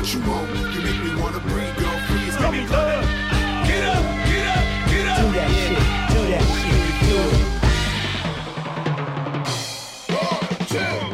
What you want? You make me wanna breathe, girl. Please give me love. Get up, get up, get up. Do that shit. Do that shit. Do it.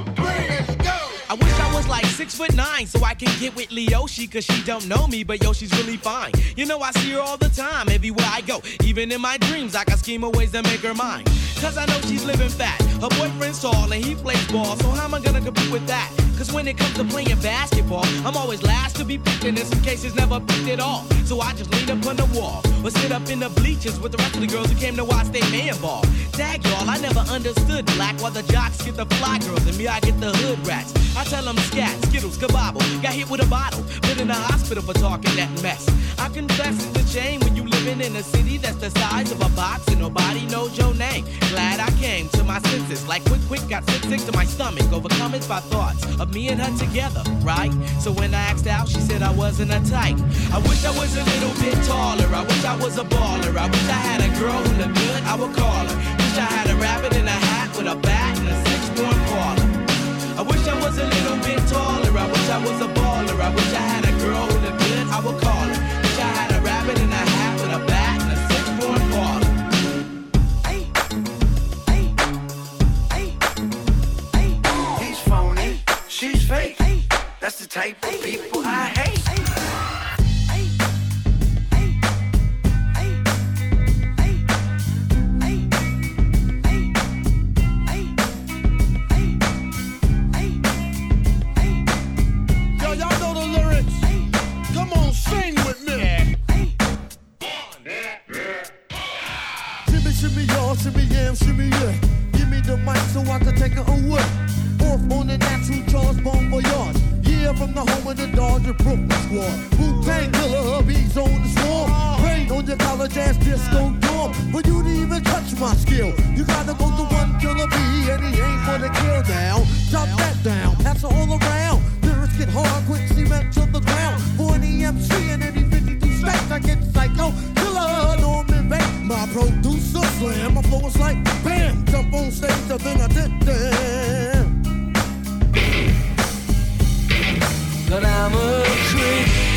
I wish I was like six foot nine so I can get with Leoshi cause she don't know me, but yo, she's really fine. You know, I see her all the time, everywhere I go. Even in my dreams, I got scheme of ways to make her mine. Cause I know she's living fat. Her boyfriend's tall and he plays ball, so how am I gonna compete with that? Cause when it comes to playing basketball, I'm always last to be picked, and in some cases never picked at all. So I just lean up on the wall or sit up in the bleachers with the rest of the girls who came to watch they man ball. Dag y'all, I never understood black while the jocks get the fly girls and me I get the hood rats. I tell them scat, skittles, kabobble, got hit with a bottle, been in the hospital for talking that mess. I confess it's a shame when you living in a city that's the size of a box and nobody knows your name. Glad I came to my senses, like quick, quick, got sick, sick to my stomach, overcome it by thoughts of me and her together, right? So when I asked out, she said I wasn't a type. I wish I was a little bit taller. I wish I was a baller. I wish I had a girl who looked good. I would call her. Wish I had a rabbit in a hat with a bat and a six-four Impala. I wish I was a little bit taller. I wish I was a baller. I wish I had a girl who looked good. I would call her. That's the type of people I hate. So I can take it away. Off on the natural Charles Bon Voyage. Yeah, from the home of the Dodger Brook. Dolphin Squad. Wu Tang Killer hubbies on the swarm. Rain on your college ass disco dorm. For you to even touch my skill, you gotta go to one killer B, and he ain't for the kill now. Drop that down, pass it all around. Lyrics get hard, quick cement to the ground. For any MC in any 52 states, I get psycho. Killer, Norman Bates, my producer slam. My flow is like bam, jump on stage, and then I did damn. But I'm a creep.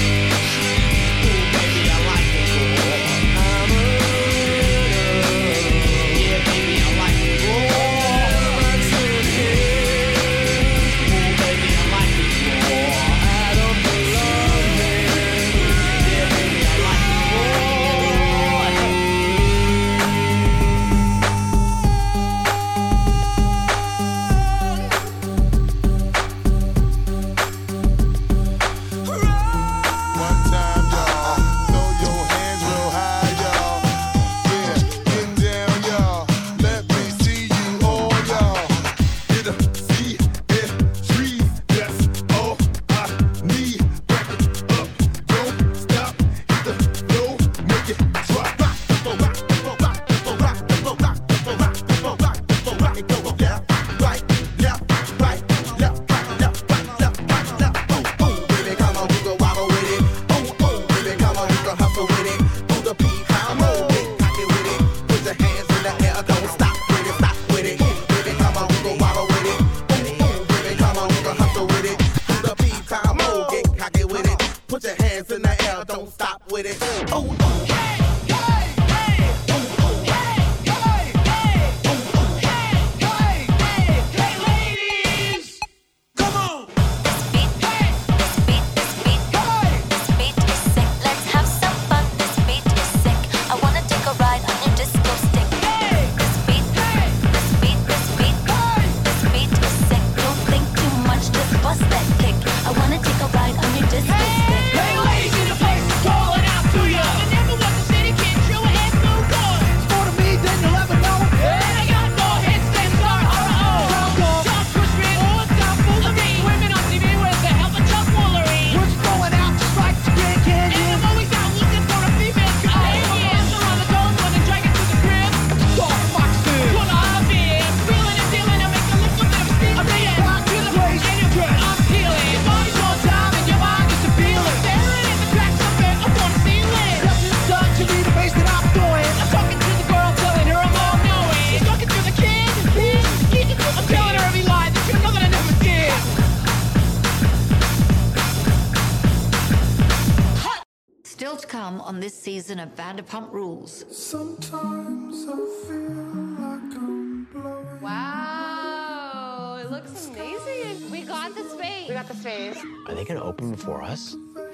On this season of Vanderpump Rules. Sometimes I feel like I'm blowing. Wow, it looks amazing. We got the space. We got the space. Are they gonna open for us?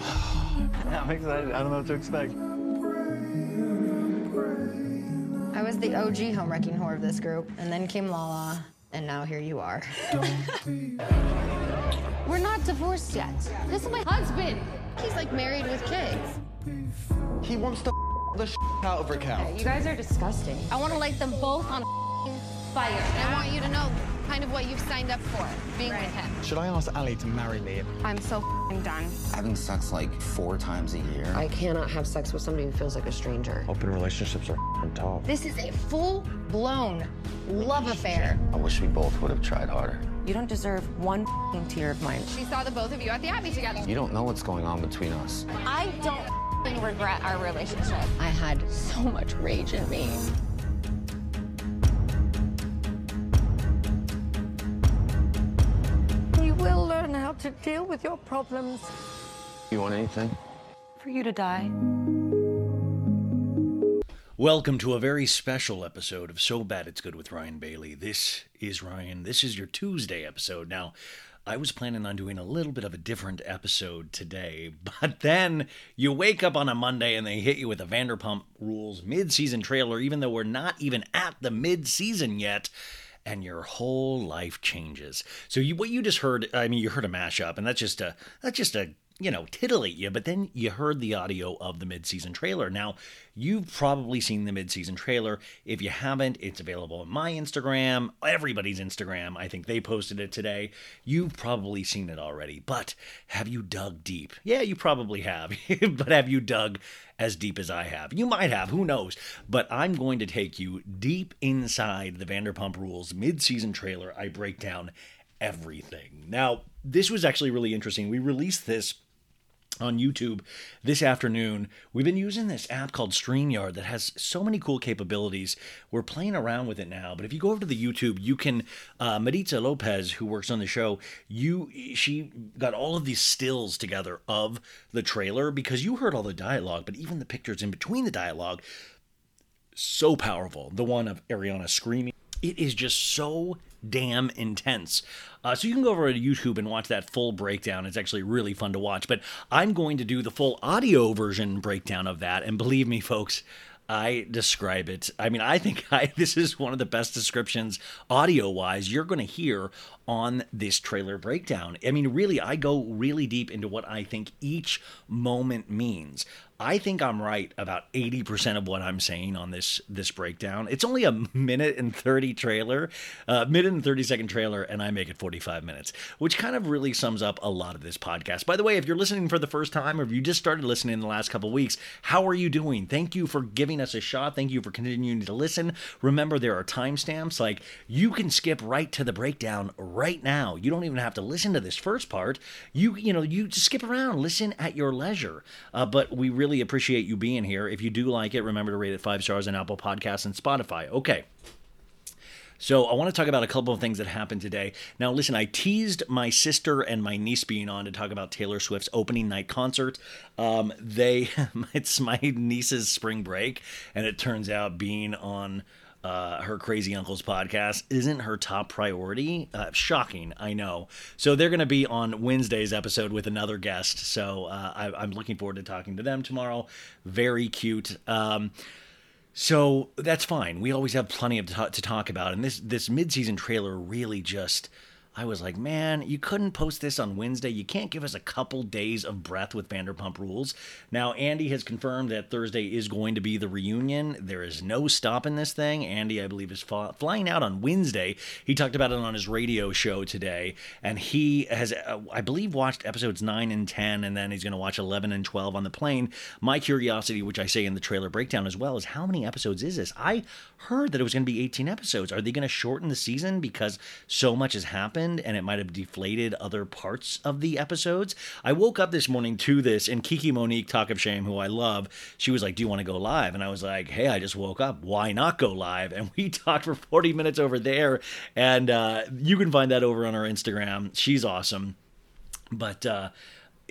I'm excited. I don't know what to expect. I was the OG home wrecking whore of this group, and then came Lala, and now here you are. We're not divorced yet. This is my husband. He's like married with kids. He wants to the out of her cow. You guys are disgusting. I want to light them both on fire. And I want you to know kind of what you've signed up for, being with him. Should I ask Ally to marry me? I'm so done. Having sex like four times a year. I cannot have sex with somebody who feels like a stranger. Open relationships are tough. This is a full-blown love affair. I wish we both would have tried harder. You don't deserve one f***ing tear of mine. She saw the both of you at the Abbey together. You don't know what's going on between us. I don't f***ing regret our relationship. I had so much rage in me. You will learn how to deal with your problems. You want anything? For you to die. Welcome to a very special episode of So Bad It's Good with Ryan Bailey. This is Ryan. This is your Tuesday episode. Now, I was planning on doing a little bit of a different episode today, but then you wake up on a Monday and they hit you with a Vanderpump Rules mid season trailer, even though we're not even at the mid season yet. And your whole life changes. So you, what you just heard, I mean, you heard a mashup, and that's just a that's just a you know, titillate you, but then you heard the audio of the mid-season trailer. Now, you've probably seen the mid-season trailer. If you haven't, it's available on my Instagram, everybody's Instagram. I think they posted it today. You've probably seen it already, but have you dug deep? Yeah, you probably have. but have you dug as deep as I have? You might have, who knows? But I'm going to take you deep inside the Vanderpump Rules mid-season trailer. I break down everything. Now, this was actually really interesting. We released this on YouTube this afternoon. We've been using this app called StreamYard that has so many cool capabilities. We're playing around with it now, but if you go over to the YouTube, you can uh, Maritza Lopez, who works on the show, you she got all of these stills together of the trailer because you heard all the dialogue, but even the pictures in between the dialogue, so powerful. The one of Ariana screaming. It is just so damn intense. Uh, so you can go over to YouTube and watch that full breakdown. It's actually really fun to watch. But I'm going to do the full audio version breakdown of that. And believe me, folks, I describe it. I mean, I think I, this is one of the best descriptions audio wise you're going to hear on this trailer breakdown. I mean, really, I go really deep into what I think each moment means. I think I'm right about 80% of what I'm saying on this this breakdown. It's only a minute and 30 trailer, uh, minute and 30 second trailer, and I make it 45 minutes, which kind of really sums up a lot of this podcast. By the way, if you're listening for the first time or if you just started listening in the last couple weeks, how are you doing? Thank you for giving us a shot. Thank you for continuing to listen. Remember, there are timestamps. Like you can skip right to the breakdown right now. You don't even have to listen to this first part. You you know you just skip around, listen at your leisure. Uh, but we really appreciate you being here. If you do like it, remember to rate it five stars on Apple Podcasts and Spotify. Okay. So I want to talk about a couple of things that happened today. Now, listen, I teased my sister and my niece being on to talk about Taylor Swift's opening night concert. Um, they, it's my niece's spring break, and it turns out being on uh, her crazy uncle's podcast isn't her top priority. Uh, shocking, I know. So they're going to be on Wednesday's episode with another guest. So uh, I, am looking forward to talking to them tomorrow. Very cute. Um, so that's fine. We always have plenty of to, to talk about, and this this mid-season trailer really just I was like, man, you couldn't post this on Wednesday. You can't give us a couple days of breath with Vanderpump Rules. Now, Andy has confirmed that Thursday is going to be the reunion. There is no stopping this thing. Andy, I believe, is flying out on Wednesday. He talked about it on his radio show today, and he has, uh, I believe, watched episodes 9 and 10, and then he's going to watch 11 and 12 on the plane. My curiosity, which I say in the trailer breakdown as well, is how many episodes is this? I heard that it was going to be 18 episodes. Are they going to shorten the season because so much has happened? And it might have deflated other parts of the episodes. I woke up this morning to this, and Kiki Monique, Talk of Shame, who I love, she was like, Do you want to go live? And I was like, Hey, I just woke up. Why not go live? And we talked for 40 minutes over there. And uh, you can find that over on our Instagram. She's awesome. But, uh,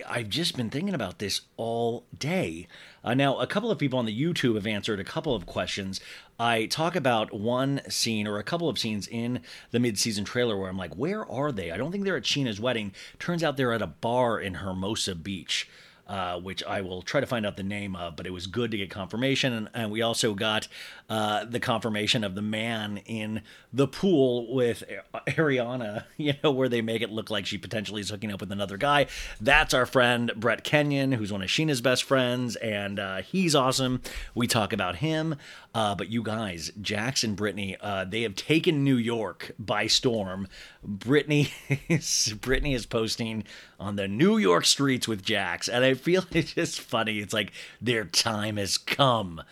I've just been thinking about this all day. Uh, now, a couple of people on the YouTube have answered a couple of questions. I talk about one scene or a couple of scenes in the mid-season trailer where I'm like, where are they? I don't think they're at Scheana's wedding. Turns out they're at a bar in Hermosa Beach uh, which I will try to find out the name of, but it was good to get confirmation. And, and we also got uh, the confirmation of the man in the pool with Ariana, you know, where they make it look like she potentially is hooking up with another guy. That's our friend Brett Kenyon, who's one of Scheana's best friends, and uh, he's awesome. We talk about him. Uh, but you guys, Jax and Brittany, uh, they have taken New York by storm. Brittany is, Brittany is posting on the New York streets with Jax, and I feel it's just funny. It's like their time has come.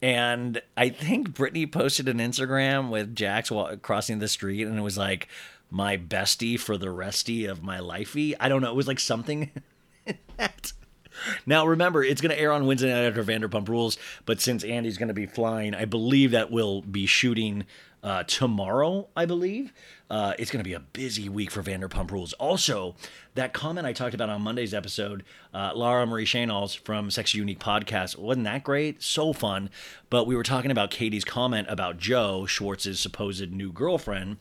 And I think Brittany posted an Instagram with Jax crossing the street, and it was like, my bestie for the resty of my lifey. I don't know. It was like something that now, remember, it's going to air on Wednesday night after Vanderpump Rules, but since Andy's going to be flying, I believe that we'll be shooting uh, tomorrow, I believe. Uh, it's going to be a busy week for Vanderpump Rules. Also, that comment I talked about on Monday's episode, uh, Laura Marie Chanels from Sex Unique podcast, wasn't that great? So fun. But we were talking about Katie's comment about Jo, Schwartz's supposed new girlfriend.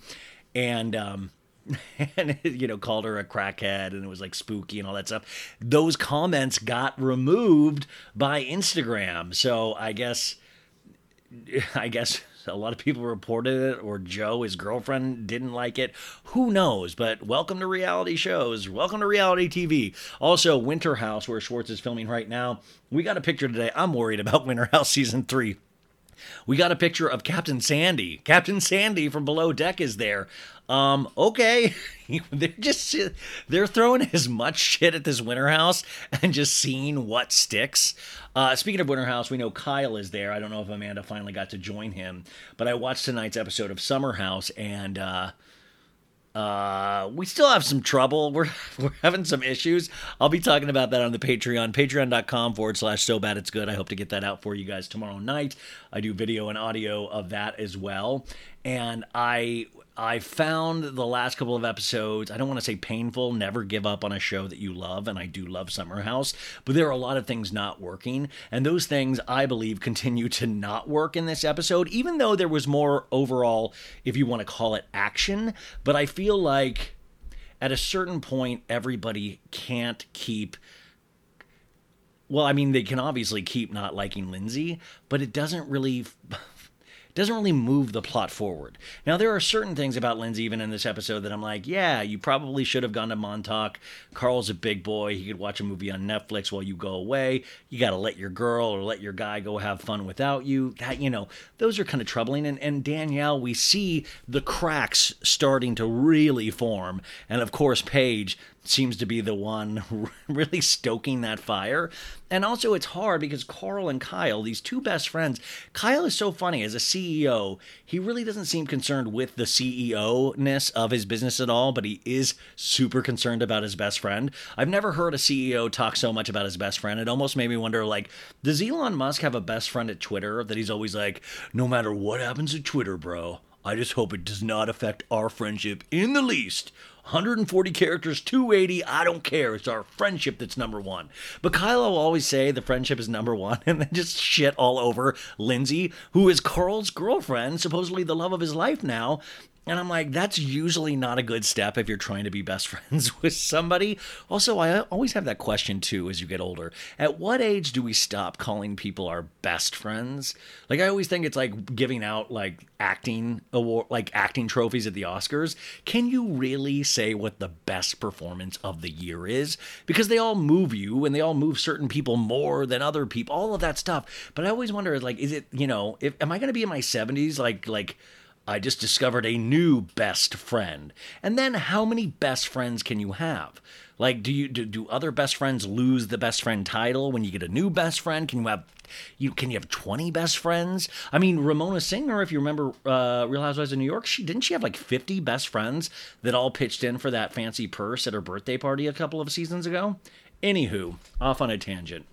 And um, and you know called her a crackhead and it was like spooky and all that stuff those comments got removed by instagram so i guess I guess a lot of people reported it, or Jo, his girlfriend, didn't like it. Who knows? But welcome to reality shows. Welcome to reality TV. Also, Winter House, where Schwartz is filming right now. We got a picture today. I'm worried about Winter House season three. We got a picture of Captain Sandy. Captain Sandy from Below Deck is there. Um, okay. they're just they're throwing as much shit at this Winter House and just seeing what sticks. Uh, speaking of Winter House, we know Kyle is there. I don't know if Amanda finally got to join him, but I watched tonight's episode of Summer House and uh uh, we still have some trouble. We're we're having some issues. I'll be talking about that on the Patreon, patreon.com forward slash so bad it's good. I hope to get that out for you guys tomorrow night. I do video and audio of that as well. And I I found the last couple of episodes, I don't want to say painful, never give up on a show that you love, and I do love Summer House, but there are a lot of things not working, and those things I believe continue to not work in this episode, even though there was more overall, if you want to call it action, but I feel like at a certain point, everybody can't keep well, I mean, they can obviously keep not liking Lindsay, but it doesn't really doesn't really move the plot forward. Now, there are certain things about Lindsay, even in this episode, that I'm like, yeah, you probably should have gone to Montauk. Carl's a big boy. He could watch a movie on Netflix while you go away. You got to let your girl or let your guy go have fun without you. That, you know, those are kind of troubling. And, and Danielle, we see the cracks starting to really form. And of course, Paige seems to be the one really stoking that fire. And also, it's hard because Carl and Kyle, these two best friends, Kyle is so funny as a CEO. He really doesn't seem concerned with the CEO ness of his business at all, but he is super concerned about his best friend. I've never heard a CEO talk so much about his best friend. It almost made me wonder like, does Elon Musk have a best friend at Twitter that he's always like, no matter what happens at Twitter, bro, I just hope it does not affect our friendship in the least. 140 characters, 280, I don't care. It's our friendship that's number one. But Kyle will always say the friendship is number one and then just shit all over Lindsay, who is Carl's girlfriend, supposedly the love of his life now. And I'm like, that's usually not a good step if you're trying to be best friends with somebody. Also, I always have that question too as you get older. At what age do we stop calling people our best friends? Like, I always think it's like giving out like acting award, like acting trophies at the Oscars. Can you really say what the best performance of the year is? Because they all move you and they all move certain people more than other people, all of that stuff. But I always wonder, like, is it, you know, if, am I going to be in my 70s, like, like, I just discovered a new best friend. And then how many best friends can you have? Like do you do, do other best friends lose the best friend title when you get a new best friend? Can you have you can you have 20 best friends? I mean, Ramona Singer, if you remember uh, Real Housewives of New York, she didn't she have like 50 best friends that all pitched in for that fancy purse at her birthday party a couple of seasons ago? Anywho, off on a tangent.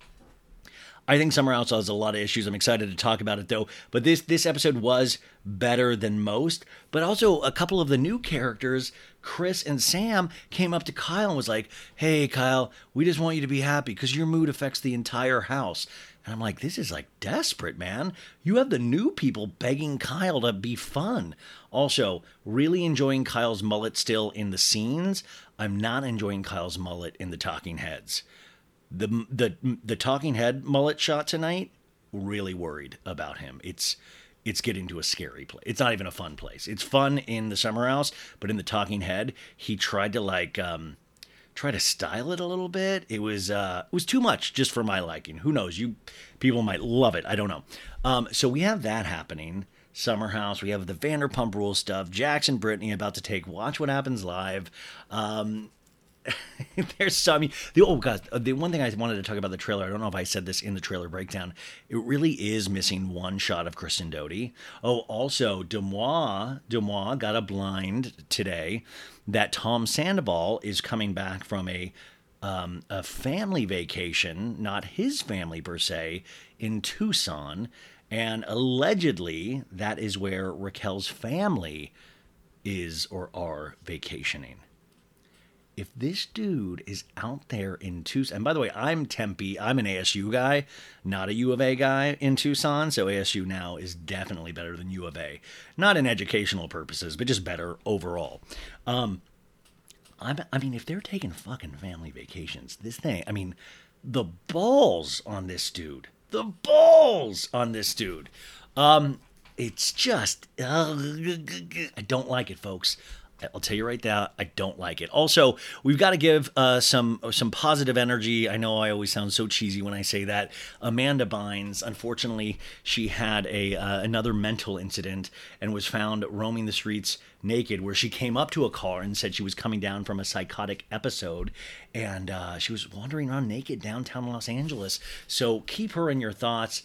I think Summer House has a lot of issues. I'm excited to talk about it though. But this this episode was better than most. But also a couple of the new characters, Chris and Sam, came up to Kyle and was like, "Hey, Kyle, we just want you to be happy because your mood affects the entire house." And I'm like, this is like desperate, man. You have the new people begging Kyle to be fun. Also, really enjoying Kyle's mullet still in the scenes. I'm not enjoying Kyle's mullet in the talking heads the the the talking head mullet shot tonight really worried about him. It's it's getting to a scary place it's not even a fun place. It's fun in the summer house but in the talking head he tried to like um try to style it a little bit. It was uh it was too much just for my liking. Who knows? You people might love it. I don't know. Um so we have that happening. Summer House. We have the Vanderpump Rules stuff. Jax and Brittany about to take Watch What Happens Live. Um, there's some the oh god the one thing I wanted to talk about the trailer I don't know if I said this in the trailer breakdown it really is missing one shot of Kristen Doute. Oh also Deuxmoi Deuxmoi got a blind today that Tom Sandoval is coming back from a um, a family vacation not his family per se in Tucson. And allegedly that is where Raquel's family is or are vacationing if this dude is out there in Tucson, and by the way, I'm Tempe, I'm an ASU guy, not a U of A guy in Tucson, so ASU now is definitely better than U of A. Not in educational purposes, but just better overall. Um, I'm, I mean, if they're taking fucking family vacations, this thing, I mean, the balls on this dude, the balls on this dude. Um, it's just uh, I don't like it, folks. I'll tell you right now, I don't like it. Also, we've got to give uh, some some positive energy. I know I always sound so cheesy when I say that. Amanda Bynes, unfortunately, she had a uh, another mental incident and was found roaming the streets naked. Where she came up to a car and said she was coming down from a psychotic episode, and uh, she was wandering around naked downtown Los Angeles. So keep her in your thoughts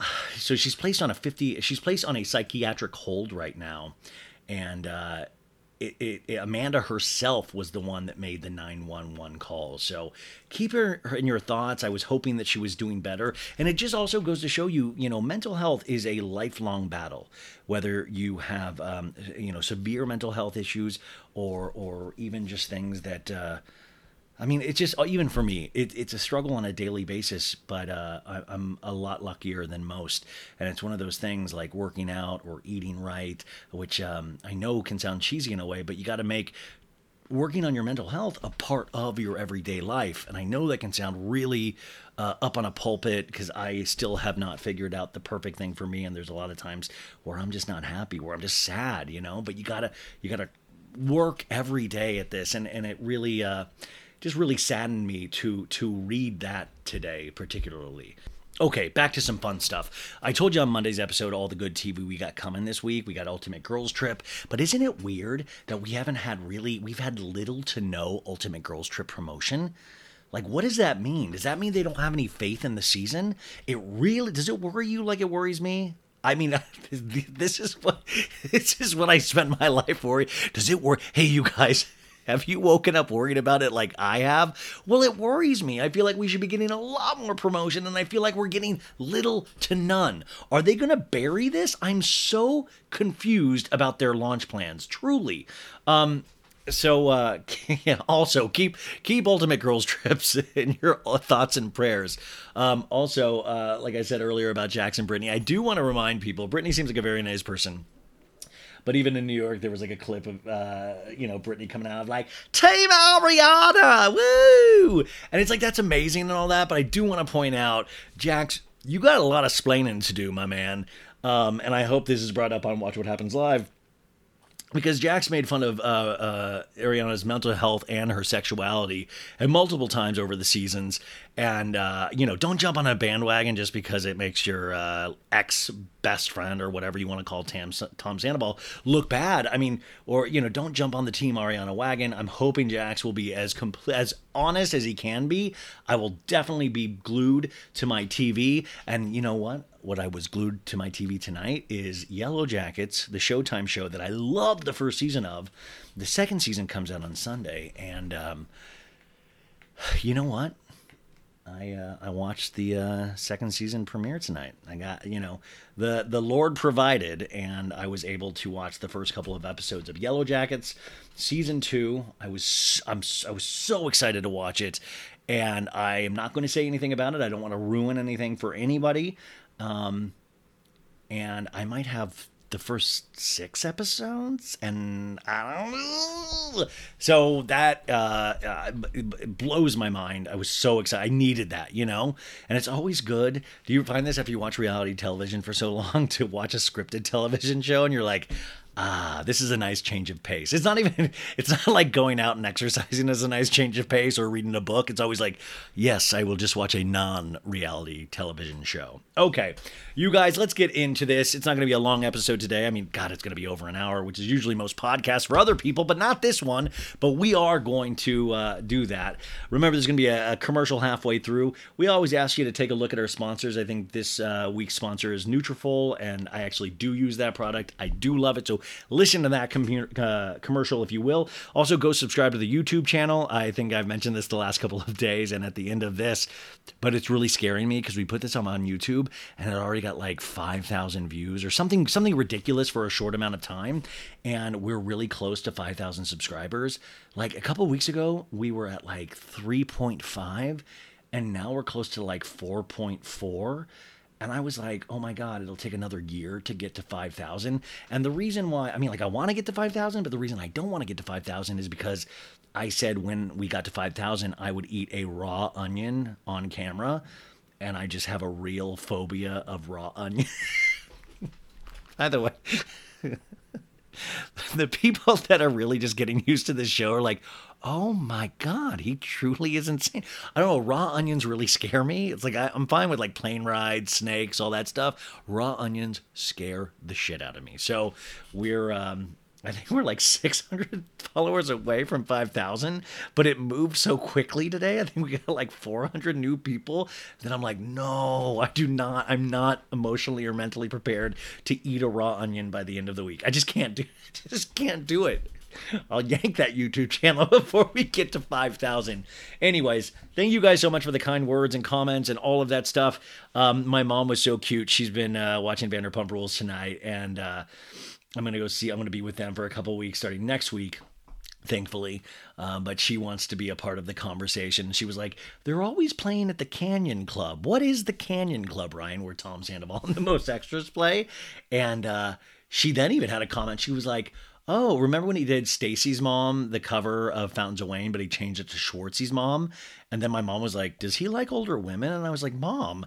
so she's placed on a 50 she's placed on a psychiatric hold right now and uh it, it, Amanda herself was the one that made the 911 call. So keep her, her in your thoughts. I was hoping that she was doing better. And it just also goes to show you, you know, mental health is a lifelong battle. Whether you have, um, you know, severe mental health issues or, or even just things that, uh, I mean, it's just even for me, it, it's a struggle on a daily basis. But uh, I, I'm a lot luckier than most, and it's one of those things like working out or eating right, which um, I know can sound cheesy in a way, but you got to make working on your mental health a part of your everyday life. And I know that can sound really uh, up on a pulpit because I still have not figured out the perfect thing for me. And there's a lot of times where I'm just not happy, where I'm just sad, you know. But you gotta you gotta work every day at this, and and it really uh, just really saddened me to to read that today, particularly. Okay, back to some fun stuff. I told you on Monday's episode all the good TV we got coming this week. We got Ultimate Girls Trip, but isn't it weird that we haven't had really we've had little to no Ultimate Girls Trip promotion? Like what does that mean? Does that mean they don't have any faith in the season? It really does it worry you like it worries me? I mean, this is what this is what I spend my life worrying. Does it worry? Hey, you guys, have you woken up worried about it like I have? Well, it worries me. I feel like we should be getting a lot more promotion, and I feel like we're getting little to none. Are they going to bury this? I'm so confused about their launch plans. Truly. Um, so uh also keep keep ultimate girls trips in your thoughts and prayers um also uh like i said earlier about jax and brittany i do want to remind people brittany seems like a very nice person but even in New York, there was like a clip of, uh, you know, Brittany coming out of like, Team Ariana, woo! And it's like, that's amazing and all that. But I do want to point out, Jax, you got a lot of splaining to do, my man. Um, and I hope this is brought up on Watch What Happens Live because Jax made fun of uh, uh, Ariana's mental health and her sexuality and multiple times over the seasons. And, uh, you know, don't jump on a bandwagon just because it makes your uh, ex best friend or whatever you want to call Tam, Tom Sandoval look bad. I mean, or, you know, don't jump on the Team Ariana wagon. I'm hoping Jax will be as as honest as he can be. I will definitely be glued to my TV. And you know what? What I was glued to my TV tonight is Yellowjackets, the Showtime show that I loved the first season of. The second season comes out on Sunday, and um, you know what? I uh, I watched the uh, second season premiere tonight. I got you know the the Lord provided, and I was able to watch the first couple of episodes of Yellowjackets, season two. I was I'm I was so excited to watch it, and I am not going to say anything about it. I don't want to ruin anything for anybody. Um, and I might have the first six episodes, and I don't know. So that uh, uh, blows my mind. I was so excited. I needed that, you know. And it's always good. Do you find this after you watch reality television for so long to watch a scripted television show, and you're like, ah, this is a nice change of pace. It's not even, it's not like going out and exercising is a nice change of pace or reading a book. It's always like, yes, I will just watch a non reality television show. Okay, you guys, let's get into this. It's not going to be a long episode today. I mean, God, it's going to be over an hour, which is usually most podcasts for other people, but not this one. But we are going to uh, do that. Remember, there's going to be a, a commercial halfway through. We always ask you to take a look at our sponsors. I think this uh, week's sponsor is Nutrafol, and I actually do use that product. I do love it. So listen to that com- uh, commercial if you will. Also, go subscribe to the YouTube channel. I think I've mentioned this the last couple of days and at the end of this, but it's really scaring me because we put this on, on And it already got like 5,000 views or something something ridiculous for a short amount of time and we're really close to 5,000 subscribers. Like a couple weeks ago, we were at like 3.5 and now we're close to like 4.4 and I was like, oh my God, it'll take another year to get to 5,000. And the reason why, I mean, like, I want to get to 5,000, but the reason I don't want to get to 5,000 is because I said when we got to 5,000, I would eat a raw onion on camera. And I just have a real phobia of raw onion. By the way, the people that are really just getting used to this show are like, oh my god, he truly is insane. I don't know, raw onions really scare me. It's like I, I'm fine with like plane rides, snakes, all that stuff. Raw onions scare the shit out of me. So we're um I think we're like 600 followers away from 5,000, but it moved so quickly today. I think we got like 400 new people that I'm like, no, I do not, I'm not emotionally or mentally prepared to eat a raw onion by the end of the week. I just can't do, just can't do it. I'll yank that YouTube channel before we get to 5,000. Anyways, thank you guys so much for the kind words and comments and all of that stuff. Um, my mom was so cute. She's been uh, watching Vanderpump Rules tonight, and uh, I'm gonna go see. I'm gonna be with them for a couple weeks starting next week. Thankfully, um, but she wants to be a part of the conversation. She was like, "They're always playing at the Canyon Club. What is the Canyon Club, Ryan? Where Tom Sandoval and the Most Extras play?" And uh, she then even had a comment. She was like, "Oh, remember when he did Stacy's mom, the cover of Fountains of Wayne, but he changed it to Schwartz's mom?" And then my mom was like, "Does he like older women?" And I was like, "Mom."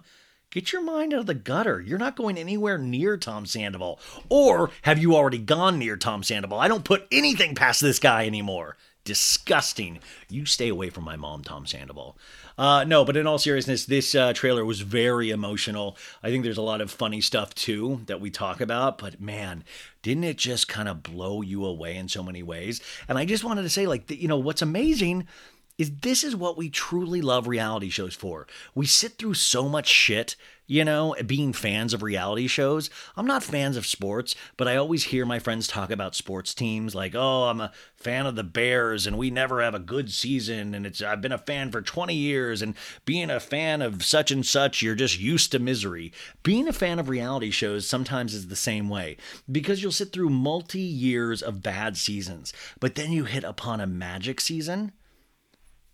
Get your mind out of the gutter. You're not going anywhere near Tom Sandoval. Or have you already gone near Tom Sandoval? I don't put anything past this guy anymore. Disgusting. You stay away from my mom, Tom Sandoval. Uh, no, but in all seriousness, this uh, trailer was very emotional. I think there's a lot of funny stuff too that we talk about, but man, didn't it just kind of blow you away in so many ways? And I just wanted to say, like, you know, what's amazing is this is what we truly love reality shows for. We sit through so much shit, you know, being fans of reality shows. I'm not fans of sports, but I always hear my friends talk about sports teams like, "Oh, I'm a fan of the Bears and we never have a good season and it's I've been a fan for 20 years and being a fan of such and such, you're just used to misery." Being a fan of reality shows sometimes is the same way because you'll sit through multi years of bad seasons, but then you hit upon a magic season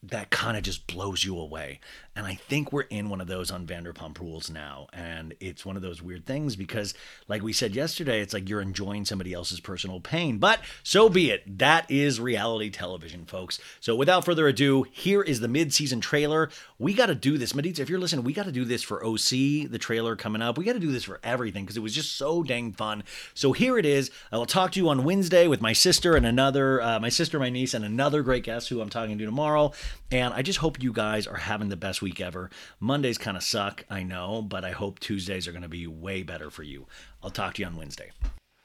that kind of just blows you away. And I think we're in one of those on Vanderpump Rules now. And it's one of those weird things because, like we said yesterday, it's like you're enjoying somebody else's personal pain. But so be it. That is reality television, folks. So without further ado, here is the mid season trailer. We got to do this. Medita, if you're listening, we got to do this for OC, the trailer coming up. We got to do this for everything because it was just so dang fun. So here it is. I will talk to you on Wednesday with my sister and another, uh, my sister, my niece, and another great guest who I'm talking to tomorrow. And I just hope you guys are having the best week ever. Mondays kind of suck, I know, but I hope Tuesdays are going to be way better for you. I'll talk to you on Wednesday.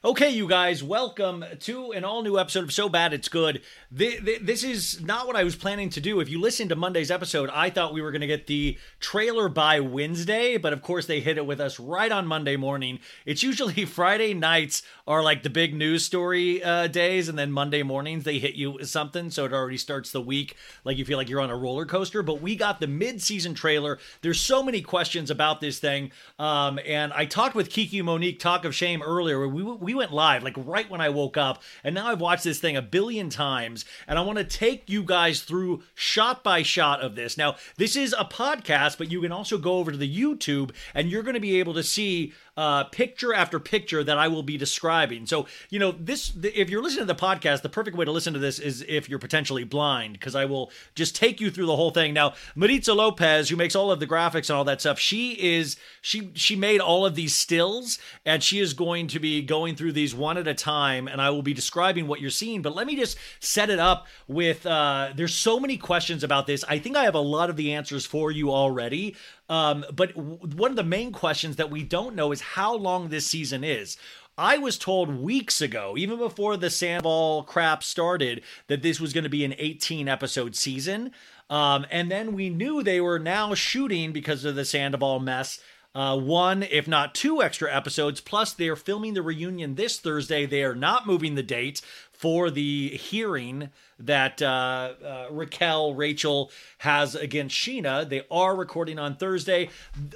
Okay, you guys, welcome to an all new episode of So Bad It's Good. Th- th- This is not what I was planning to do. If you listened to Monday's episode, I thought we were going to get the trailer by Wednesday, but of course they hit it with us right on Monday morning. It's usually Friday nights are like the big news story uh, days, and then Monday mornings they hit you with something, so it already starts the week like you feel like you're on a roller coaster. But we got the mid season trailer. There's so many questions about this thing, um, and I talked with Kiki Monique, Talk of Shame earlier. We we went live like right when I woke up, and now I've watched this thing a billion times, and I want to take you guys through shot by shot of this. Now, this is a podcast, but you can also go over to the YouTube, and you're going to be able to see uh, picture after picture that I will be describing. So, you know, this, if you're listening to the podcast, the perfect way to listen to this is if you're potentially blind, because I will just take you through the whole thing. Now, Maritza Lopez, who makes all of the graphics and all that stuff, she is, she, she made all of these stills and she is going to be going through these one at a time and I will be describing what you're seeing. But let me just set it up with, uh, there's so many questions about this. I think I have a lot of the answers for you already. Um, but w- one of the main questions that we don't know is how long this season is. I was told weeks ago, even before the Sandoval crap started, that this was going to be an 18 episode season. Um, and then we knew they were now shooting because of the Sandoval mess. Uh, one, if not two extra episodes. Plus, they're filming the reunion this Thursday. They are not moving the date for the hearing that uh, uh, Raquel Rachel has against Scheana. They are recording on Thursday.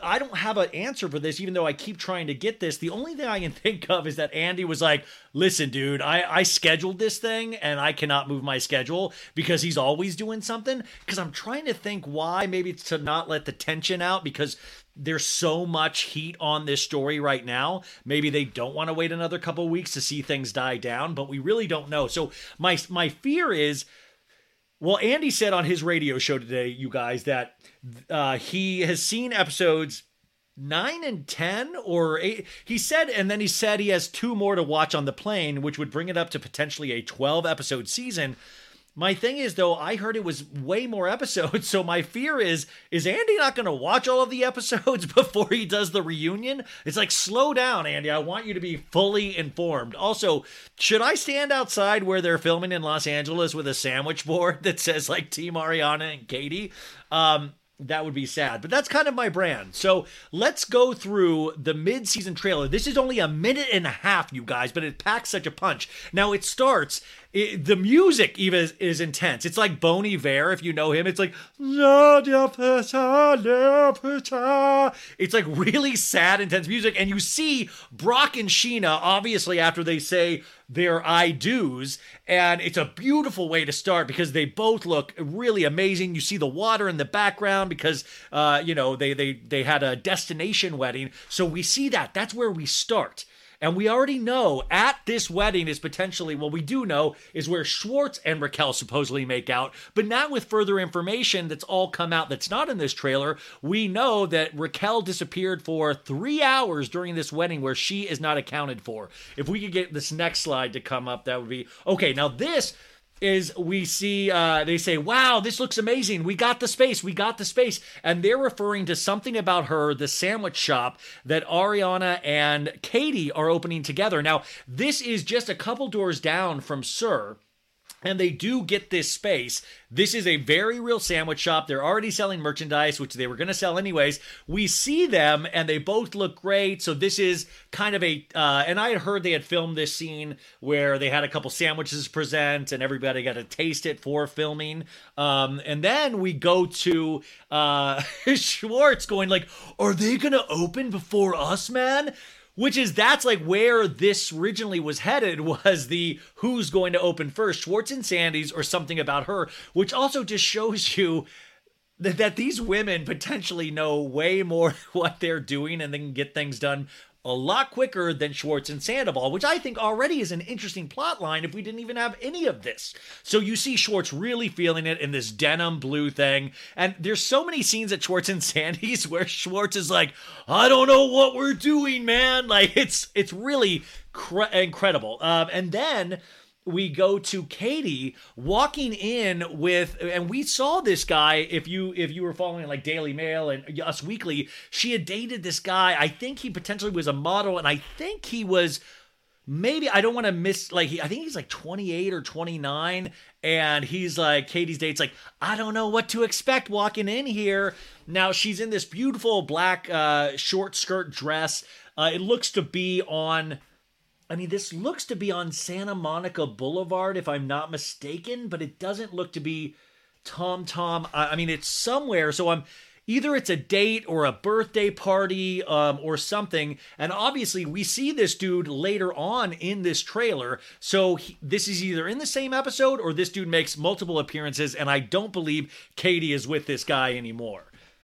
I don't have an answer for this, even though I keep trying to get this. The only thing I can think of is that Andy was like, "Listen, dude, I I scheduled this thing and I cannot move my schedule because he's always doing something." Because I'm trying to think why. Maybe it's to not let the tension out because there's so much heat on this story right now. Maybe they don't want to wait another couple weeks to see things die down, but we really don't know. So my my fear is well, Andy said on his radio show today, you guys, that uh, he has seen episodes nine and 10 or eight. He said, and then he said he has two more to watch on the plane, which would bring it up to potentially a 12 episode season. My thing is though, I heard it was way more episodes, so my fear is is Andy not going to watch all of the episodes before he does the reunion? It's like slow down, Andy. I want you to be fully informed. Also, should I stand outside where they're filming in Los Angeles with a sandwich board that says like Team Ariana and Katie? Um that would be sad, but that's kind of my brand. So let's go through the mid season trailer. This is only a minute and a half, you guys, but it packs such a punch. Now it starts, it, the music even is, is intense. It's like Bon Iver, if you know him. It's like, it's like really sad, intense music. And you see Brock and Scheana, obviously, after they say their I do's. And it's a beautiful way to start because they both look really amazing. You see the water in the background because, uh, you know, they, they, they had a destination wedding. So we see that. That's where we start. And we already know at this wedding is potentially, well, we do know is where Schwartz and Raquel supposedly make out. But now with further information that's all come out that's not in this trailer, we know that Raquel disappeared for three hours during this wedding where she is not accounted for. If we could get this next slide to come up, that would be okay. Now, this is we see uh, they say wow this looks amazing. We got the space. We got the space. And they're referring to something about her the sandwich shop that ariana and katie are opening together. Now this is just a couple doors down from sir and they do get this space. This is a very real sandwich shop. They're already selling merchandise, which they were going to sell anyways. We see them, and they both look great. So this is kind of a. Uh, and I had heard they had filmed this scene where they had a couple sandwiches present, and everybody got to taste it for filming. Um, and then we go to uh, Schwartz going like, "Are they going to open before us, man?" Which is that's like where this originally was headed was the who's going to open first schwartz and sandy's or something about her which also just shows you that, that these women potentially know way more what they're doing and they can get things done a lot quicker than Schwartz and Sandoval, which I think already is an interesting plot line if we didn't even have any of this. So you see Schwartz really feeling it in this denim blue thing. And there's so many scenes at Schwartz and Sandy's where Schwartz is like, I don't know what we're doing, man. Like it's it's really cre- incredible. Um, and then we go to Katie walking in with and we saw this guy if you if you were following like Daily Mail and Us Weekly she had dated this guy. I think he potentially was a model and I think he was maybe I don't want to miss like he, I think he's like 28 or 29 and he's like Katie's date's like I don't know what to expect walking in here. Now she's in this beautiful black uh short skirt dress. Uh, it looks to be on I mean, this looks to be on Santa Monica Boulevard, if I'm not mistaken, but it doesn't look to be Tom Tom. I mean, it's somewhere. So I'm either it's a date or a birthday party um, or something. And obviously, we see this dude later on in this trailer. So he, this is either in the same episode or this dude makes multiple appearances. And I don't believe Katie is with this guy anymore.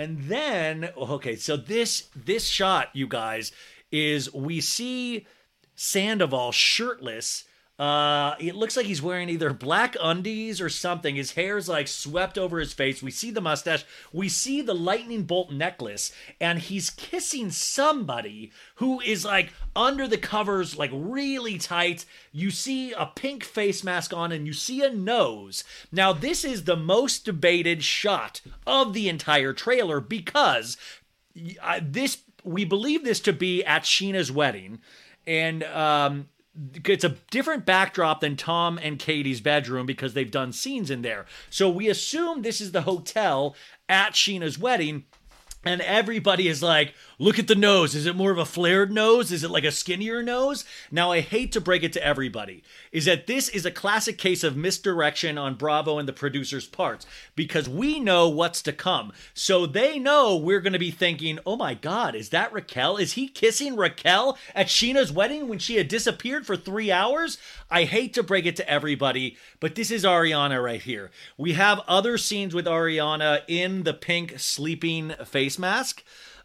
And then, okay, so this this shot, you guys, is we see Sandoval shirtless. Uh, it looks like he's wearing either black undies or something. His hair's like swept over his face. We see the mustache. We see the lightning bolt necklace, and he's kissing somebody who is like under the covers, like really tight. You see a pink face mask on, and you see a nose. Now, this is the most debated shot of the entire trailer because this we believe this to be at Scheana's wedding, and um, it's a different backdrop than Tom and Katie's bedroom because they've done scenes in there. So we assume this is the hotel at Scheana's wedding. And everybody is like, look at the nose. Is it more of a flared nose? Is it like a skinnier nose? Now, I hate to break it to everybody, is that this is a classic case of misdirection on Bravo and the producer's parts because we know what's to come. So they know we're going to be thinking, oh my God, is that Raquel? Is he kissing Raquel at Scheana's wedding when she had disappeared for three hours? I hate to break it to everybody, but this is Ariana right here. We have other scenes with Ariana in the pink sleeping face mask.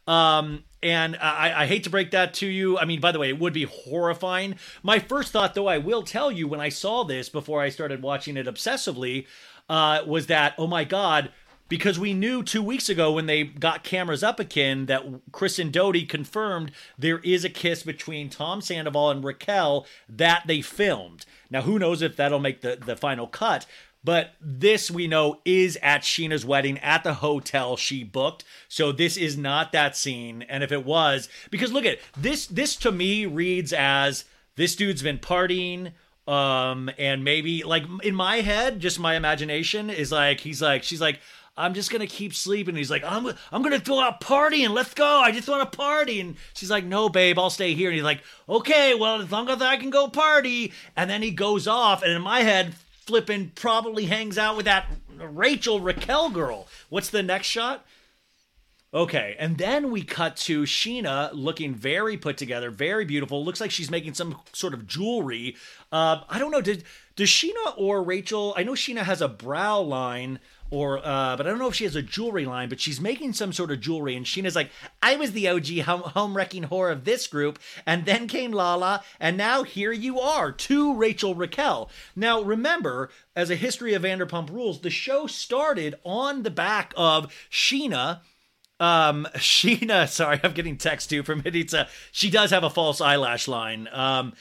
Um, and I, I hate to break that to you. I mean, by the way, it would be horrifying. My first thought, though, I will tell you when I saw this before I started watching it obsessively, uh, was that, oh my God, because we knew two weeks ago when they got cameras up again that Kristen Doute confirmed there is a kiss between Tom Sandoval and Raquel that they filmed. Now, who knows if that'll make the, the final cut, but this we know is at Scheana's wedding at the hotel she booked. So this is not that scene. And if it was, because look at this, this to me reads as this dude's been partying. Um, and maybe like in my head, just my imagination is like, he's like, she's like, I'm just gonna keep sleeping. He's like, I'm I'm gonna go out partying. Let's go. I just want to party. And she's like, No, babe, I'll stay here. And he's like, Okay, well, as long as I can go party. And then he goes off. And in my head, flipping probably hangs out with that Rachel Raquel girl. What's the next shot? Okay, and then we cut to Scheana looking very put together, very beautiful. Looks like she's making some sort of jewelry. Uh, I don't know. Did does Scheana or Rachel? I know Scheana has a brow line, or uh, but I don't know if she has a jewelry line. But she's making some sort of jewelry, and Scheana's like, "I was the OG home, home wrecking whore of this group, and then came Lala, and now here you are, to Rachel Raquel." Now remember, as a history of Vanderpump Rules, the show started on the back of Scheana um scheana sorry i'm getting text too from Maritza. she does have a false eyelash line um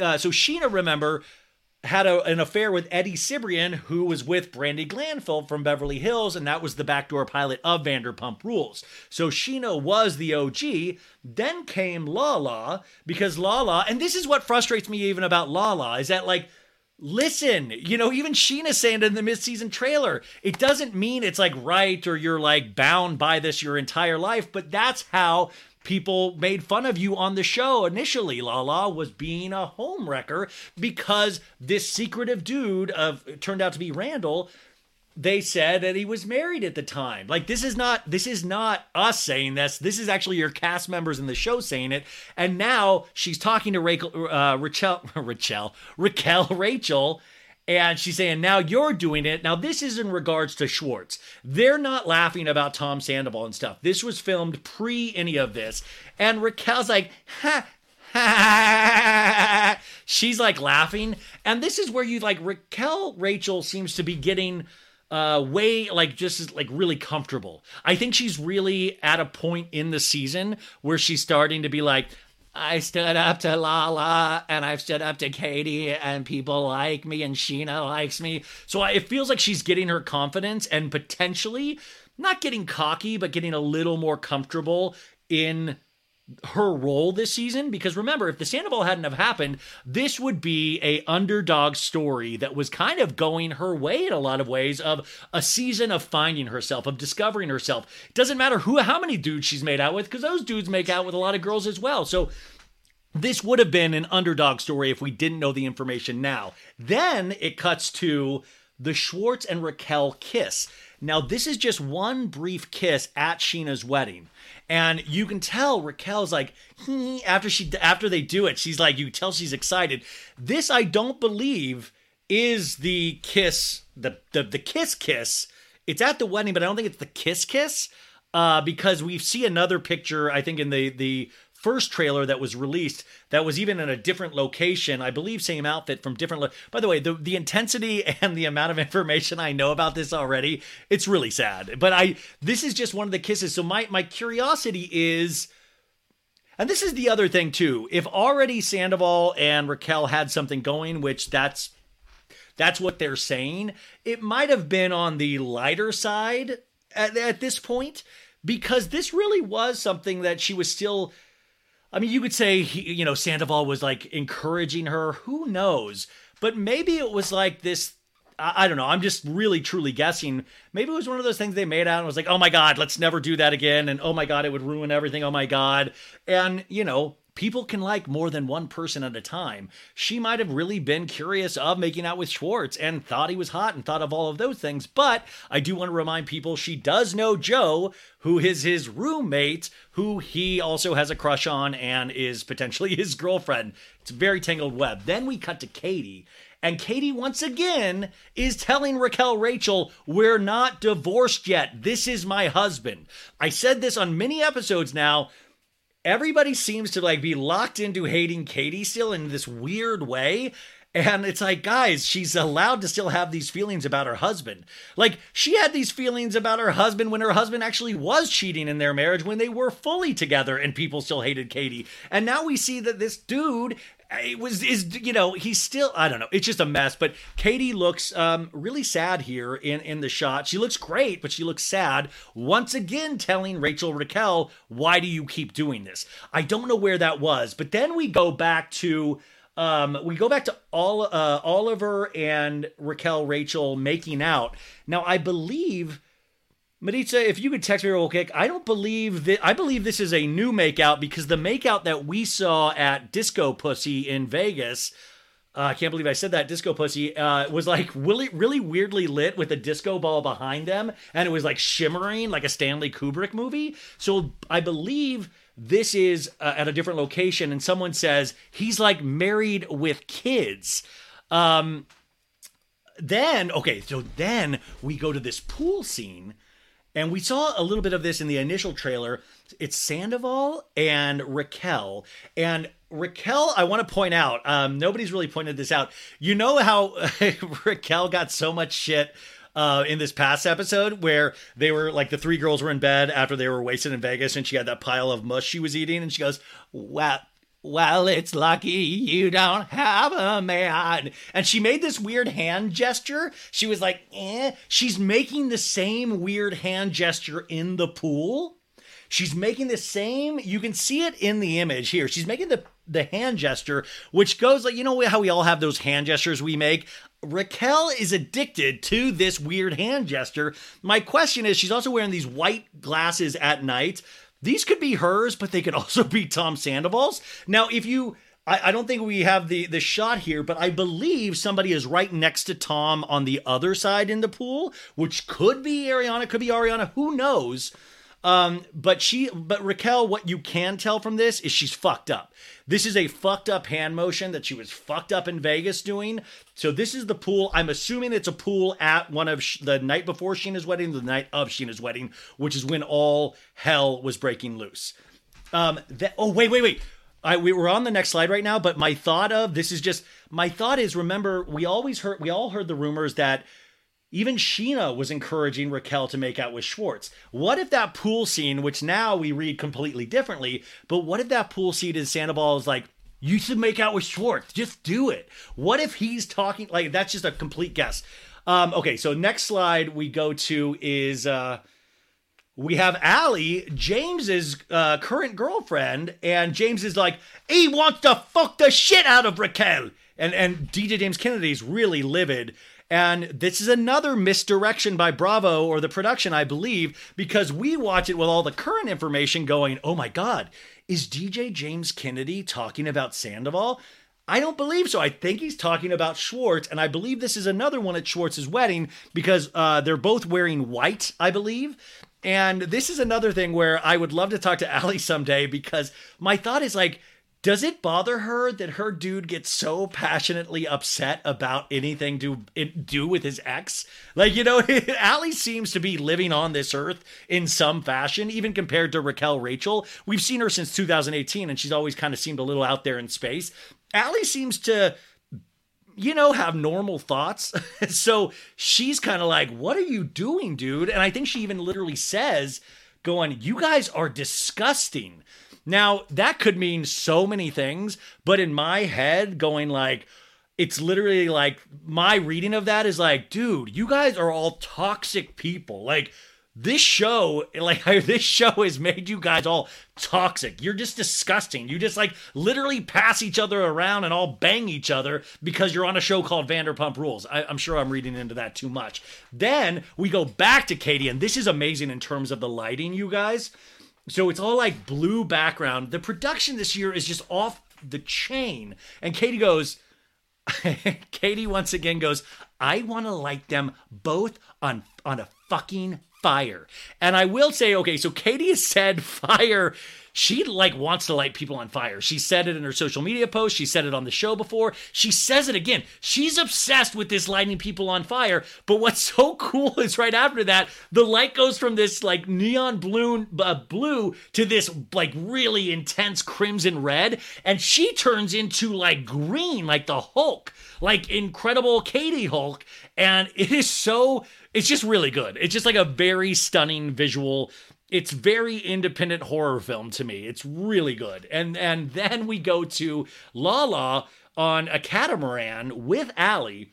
uh, so scheana remember had a, an affair with eddie cibrian who was with brandi glanville from beverly hills and that was the backdoor pilot of vanderpump rules. So scheana was the og then came lala because lala and this is what frustrates me even about lala is that like listen you know even scheana saying in the mid-season trailer it doesn't mean it's like right or you're like bound by this your entire life but that's how people made fun of you on the show. Initially lala was being a homewrecker because this secretive dude of turned out to be randall they said that he was married at the time. Like this is not this is not us saying this. This is actually your cast members in the show saying it. And now she's talking to Rachel, uh, Rachel, Rachel, Raquel, Rachel, And she's saying, now you're doing it. Now, this is in regards to Schwartz. They're not laughing about Tom Sandoval and stuff. This was filmed pre any of this. And Raquel's like, ha, ha. She's like laughing. And this is where you like Raquel Rachel seems to be getting uh way like just like really comfortable. I think she's really at a point in the season where she's starting to be like I stood up to Lala and I've stood up to Katie and people like me and Scheana likes me. So it feels like she's getting her confidence and potentially not getting cocky, but getting a little more comfortable in her role this season because remember if the sandoval hadn't have happened this would be a underdog story that was kind of going her way in a lot of ways of a season of finding herself of discovering herself it doesn't matter who how many dudes she's made out with because those dudes make out with a lot of girls as well so this would have been an underdog story if we didn't know the information now. Then it cuts to the Schwartz and Raquel kiss. Now, this is just one brief kiss at Scheana's wedding. And you can tell Raquel's like, after she after they do it, she's like, you tell she's excited. This I don't believe is the kiss, the the, the kiss kiss. It's at the wedding, but I don't think it's the kiss kiss. Uh, because we see another picture, I think in the the first trailer that was released that was even in a different location. I believe same outfit from different lo- by the way the, the intensity and the amount of information i know about this already it's really sad. But i this is just one of the kisses. So my my curiosity is and this is the other thing too. If already sandoval and raquel had something going which that's that's what they're saying it might have been on the lighter side at, at this point because this really was something that she was still I mean, you could say, he, you know, Sandoval was like encouraging her. Who knows? But maybe it was like this. I, I don't know. I'm just really, truly guessing. Maybe it was one of those things they made out and was like, oh my God, let's never do that again. And oh my God, it would ruin everything. Oh my God. And, you know, people can like more than one person at a time. She might have really been curious of making out with Schwartz and thought he was hot and thought of all of those things. But I do want to remind people she does know Jo, who is his roommate, who he also has a crush on and is potentially his girlfriend. It's a very tangled web. Then we cut to Katie. And Katie, once again, is telling Raquel Rachel, We're not divorced yet. This is my husband. I said this on many episodes now everybody seems to like be locked into hating Katie still in this weird way. And it's like, guys, she's allowed to still have these feelings about her husband. Like, she had these feelings about her husband when her husband actually was cheating in their marriage when they were fully together and people still hated Katie. And now we see that this dude it was is you know he's still I don't know it's just a mess but Katie looks um really sad here in in the shot she looks great but she looks sad once again telling Rachel Raquel why do you keep doing this I don't know where that was but then we go back to um, we go back to all uh, Oliver and Raquel Rachel making out. Now I believe Maritza, if you could text me real quick, I don't believe that. I believe this is a new makeout because the makeout that we saw at Disco Pussy in Vegas, uh, I can't believe I said that. Disco Pussy uh, was like really, really weirdly lit with a disco ball behind them, and it was like shimmering like a Stanley Kubrick movie. So I believe this is uh, at a different location, and someone says he's like married with kids. Um, then okay, so then we go to this pool scene. And we saw a little bit of this in the initial trailer. It's Sandoval and Raquel. And Raquel, I want to point out, um, nobody's really pointed this out. You know how Raquel got so much shit uh, in this past episode where they were like the three girls were in bed after they were wasted in Vegas and she had that pile of mush she was eating and she goes, Well, well, it's lucky you don't have a man. And she made this weird hand gesture. She was like, eh. She's making the same weird hand gesture in the pool. She's making the same, you can see it in the image here. She's making the the hand gesture, which goes like, you know how we all have those hand gestures we make? Raquel is addicted to this weird hand gesture. My question is, she's also wearing these white glasses at night. These could be hers, but they could also be Tom Sandoval's. Now, if you I, don't think we have the the shot here, but I believe somebody is right next to Tom on the other side in the pool, which could be Ariana, could be Ariana, who knows? Um, but she, but Raquel, what you can tell from this is she's fucked up. This is a fucked up hand motion that she was fucked up in Vegas doing. So this is the pool. I'm assuming it's a pool at one of Sh- the night before Scheana's wedding, the night of Scheana's wedding, which is when all hell was breaking loose. Um, that, oh wait, wait, wait. I, we were on the next slide right now, but my thought of this is just my thought is remember we always heard we all heard the rumors that even Scheana was encouraging Raquel to make out with Schwartz. What if that pool scene, which now we read completely differently, but what if that pool scene in Sandoval is like, you should make out with Schwartz, just do it? What if he's talking like that's just a complete guess? Um, okay, so next slide we go to is uh we have Ally, James's uh, current girlfriend, and James is like, he wants to fuck the shit out of Raquel. And and DJ James Kennedy's really livid. And this is another misdirection by Bravo or the production, I believe, because we watch it with all the current information going, oh my God, is DJ James Kennedy talking about Sandoval? I don't believe so. I think he's talking about Schwartz, and I believe this is another one at Schwartz's wedding because uh, they're both wearing white, I believe. And this is another thing where I would love to talk to Ally someday because my thought is like, does it bother her that her dude gets so passionately upset about anything to do with his ex? Like, you know, Ally seems to be living on this earth in some fashion, even compared to Raquel Rachel. We've seen her since 2018, and she's always kind of seemed a little out there in space. Ally seems to you know, have normal thoughts. so she's kind of like, What are you doing, dude? And I think she even literally says, going, You guys are disgusting. Now, that could mean so many things, but in my head, going like, it's literally like my reading of that is like, dude, you guys are all toxic people. Like, this show, like this show has made you guys all toxic. You're just disgusting. You just like literally pass each other around and all bang each other because you're on a show called Vanderpump Rules. I, I'm sure I'm reading into that too much. Then we go back to Katie, and this is amazing in terms of the lighting, you guys. So it's all like blue background. The production this year is just off the chain. And Katie goes, Katie once again goes, I want to light them both on on a fucking fire. And I will say, okay, so Katie has said fire. She like wants to light people on fire. She said it in her social media post. She said it on the show before. She says it again. She's obsessed with this lighting people on fire. But what's so cool is right after that, the light goes from this like neon blue, uh, blue to this like really intense crimson red, and she turns into like green, like the Hulk, like Incredible Katie Hulk, and it is so it's just really good. It's just like a very stunning visual. It's very independent horror film to me. It's really good. And and then we go to Lala on a catamaran with Ally.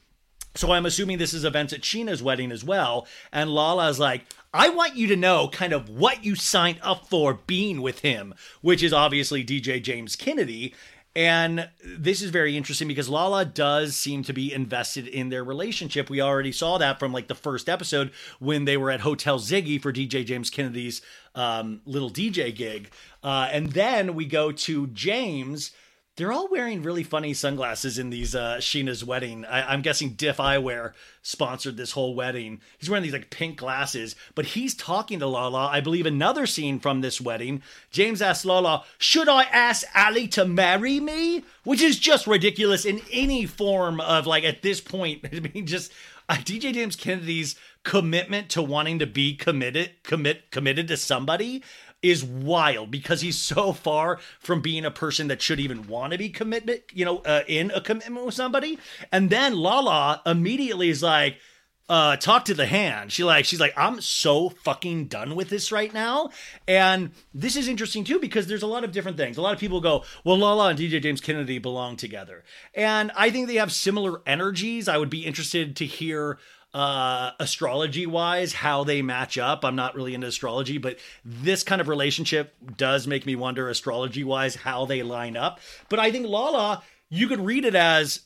So I'm assuming this is events at Scheana's wedding as well. And Lala's like, I want you to know kind of what you signed up for being with him, which is obviously DJ James Kennedy. And this is very interesting because Lala does seem to be invested in their relationship. We already saw that from like the first episode when they were at Hotel Ziggy for DJ James Kennedy's um, little DJ gig. Uh, and then we go to James. They're all wearing really funny sunglasses in these uh, Scheana's wedding. I- I'm guessing Diff Eyewear sponsored this whole wedding. He's wearing these like pink glasses, but he's talking to Lala. I believe another scene from this wedding. James asks Lala, "Should I ask Ally to marry me?" Which is just ridiculous in any form of like at this point. I mean, just uh, DJ James Kennedy's commitment to wanting to be committed, commit, committed to somebody is wild because he's so far from being a person that should even want to be commitment, you know, uh, in a commitment with somebody. And then Lala immediately is like, uh, talk to the hand. She like, she's like, I'm so fucking done with this right now. And this is interesting too because there's a lot of different things. A lot of people go, well, Lala and DJ James Kennedy belong together, and I think they have similar energies. I would be interested to hear uh astrology wise how they match up. I'm not really into astrology but this kind of relationship does make me wonder astrology wise how they line up. But i think lala you could read it as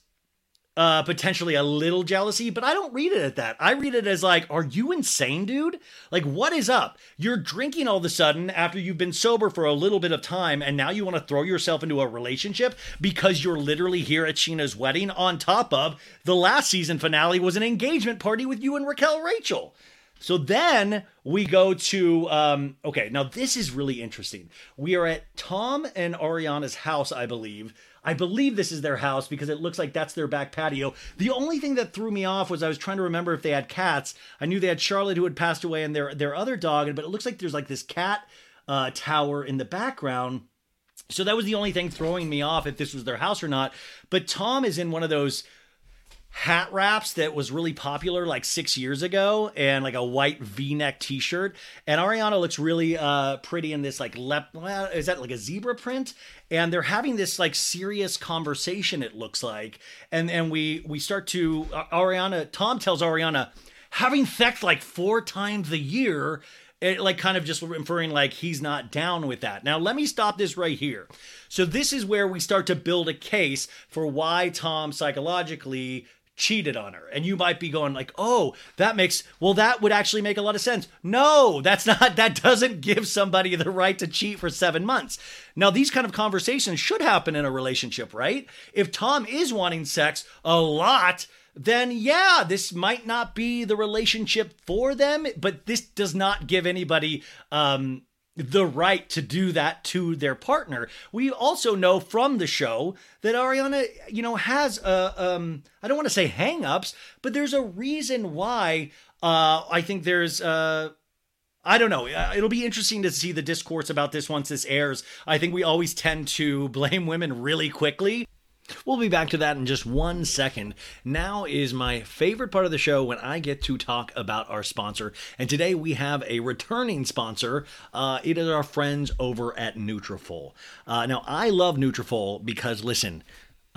uh potentially a little jealousy but i don't read it at that i read it as like are you insane dude like what is up you're drinking all of a sudden after you've been sober for a little bit of time and now you want to throw yourself into a relationship because you're literally here at scheana's wedding on top of the last season finale was an engagement party with you and raquel rachel So then we go to um, okay. Now this is really interesting. We are at Tom and Ariana's house, I believe. I believe this is their house because it looks like that's their back patio. The only thing that threw me off was I was trying to remember if they had cats. I knew they had Charlotte who had passed away and their their other dog, but it looks like there's like this cat uh, tower in the background. So that was the only thing throwing me off if this was their house or not. But Tom is in one of those hat wraps that was really popular like six years ago and like a white v-neck t-shirt and ariana looks really uh pretty in this like lep is that like a zebra print and they're having this like serious conversation it looks like and and we we start to uh, ariana tom tells ariana having sex like four times a year it like kind of just inferring like he's not down with that. Now let me stop this right here. So this is where we start to build a case for why Tom psychologically cheated on her. And you might be going like, "Oh, that makes well that would actually make a lot of sense." No, that's not that doesn't give somebody the right to cheat for 7 months. Now, these kind of conversations should happen in a relationship, right? If Tom is wanting sex a lot, then yeah, this might not be the relationship for them, but this does not give anybody um the right to do that to their partner. We also know from the show that Ariana, you know, has a um I don't want to say hang-ups, but there's a reason why uh I think there's uh I don't know. Uh, It'll be interesting to see the discourse about this once this airs. I think we always tend to blame women really quickly. We'll be back to that in just one second. Now is my favorite part of the show when I get to talk about our sponsor. And today we have a returning sponsor. Uh, it is our friends over at Nutrafol. Uh, now I love Nutrafol because listen,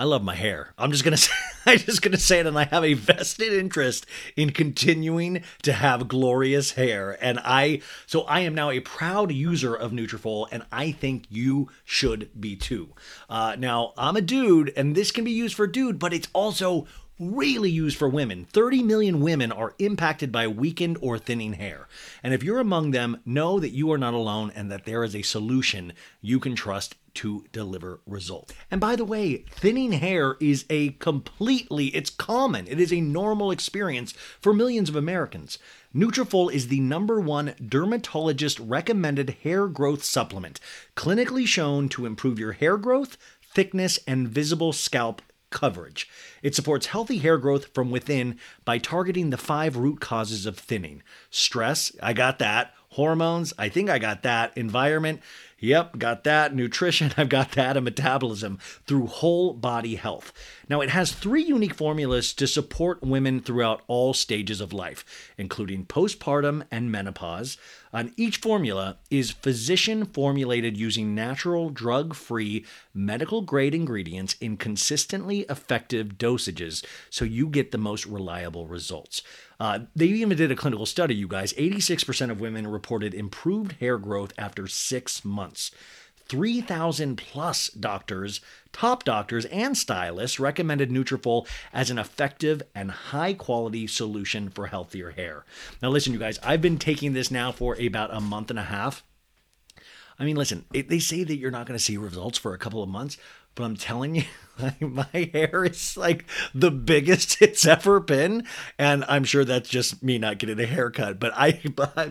I love my hair. I'm just gonna say, I'm just gonna say it, and I have a vested interest in continuing to have glorious hair. And I, so I am now a proud user of Nutrafol, and I think you should be too. Uh, now I'm a dude, and this can be used for dude, but it's also really used for women. 30 million women are impacted by weakened or thinning hair. And if you're among them, know that you are not alone and that there is a solution you can trust to deliver results. And by the way, thinning hair is a completely it's common. It is a normal experience for millions of Americans. Nutrafol is the number one dermatologist recommended hair growth supplement, clinically shown to improve your hair growth, thickness, and visible scalp coverage. It supports healthy hair growth from within by targeting the five root causes of thinning stress, I got that. Hormones, I think I got that. Environment, Yep, got that. Nutrition, I've got that. And metabolism through whole body health. Now, it has three unique formulas to support women throughout all stages of life, including postpartum and menopause. On each formula is physician formulated using natural, drug free, medical grade ingredients in consistently effective dosages so you get the most reliable results. Uh, they even did a clinical study, you guys. 86% of women reported improved hair growth after six months. 3,000 plus doctors, top doctors, and stylists recommended Nutrafol as an effective and high quality solution for healthier hair. Now, listen, you guys, I've been taking this now for about a month and a half. I mean, listen, it, they say that you're not going to see results for a couple of months, but I'm telling you, my hair is like the biggest it's ever been, and I'm sure that's just me not getting a haircut. But I, but I,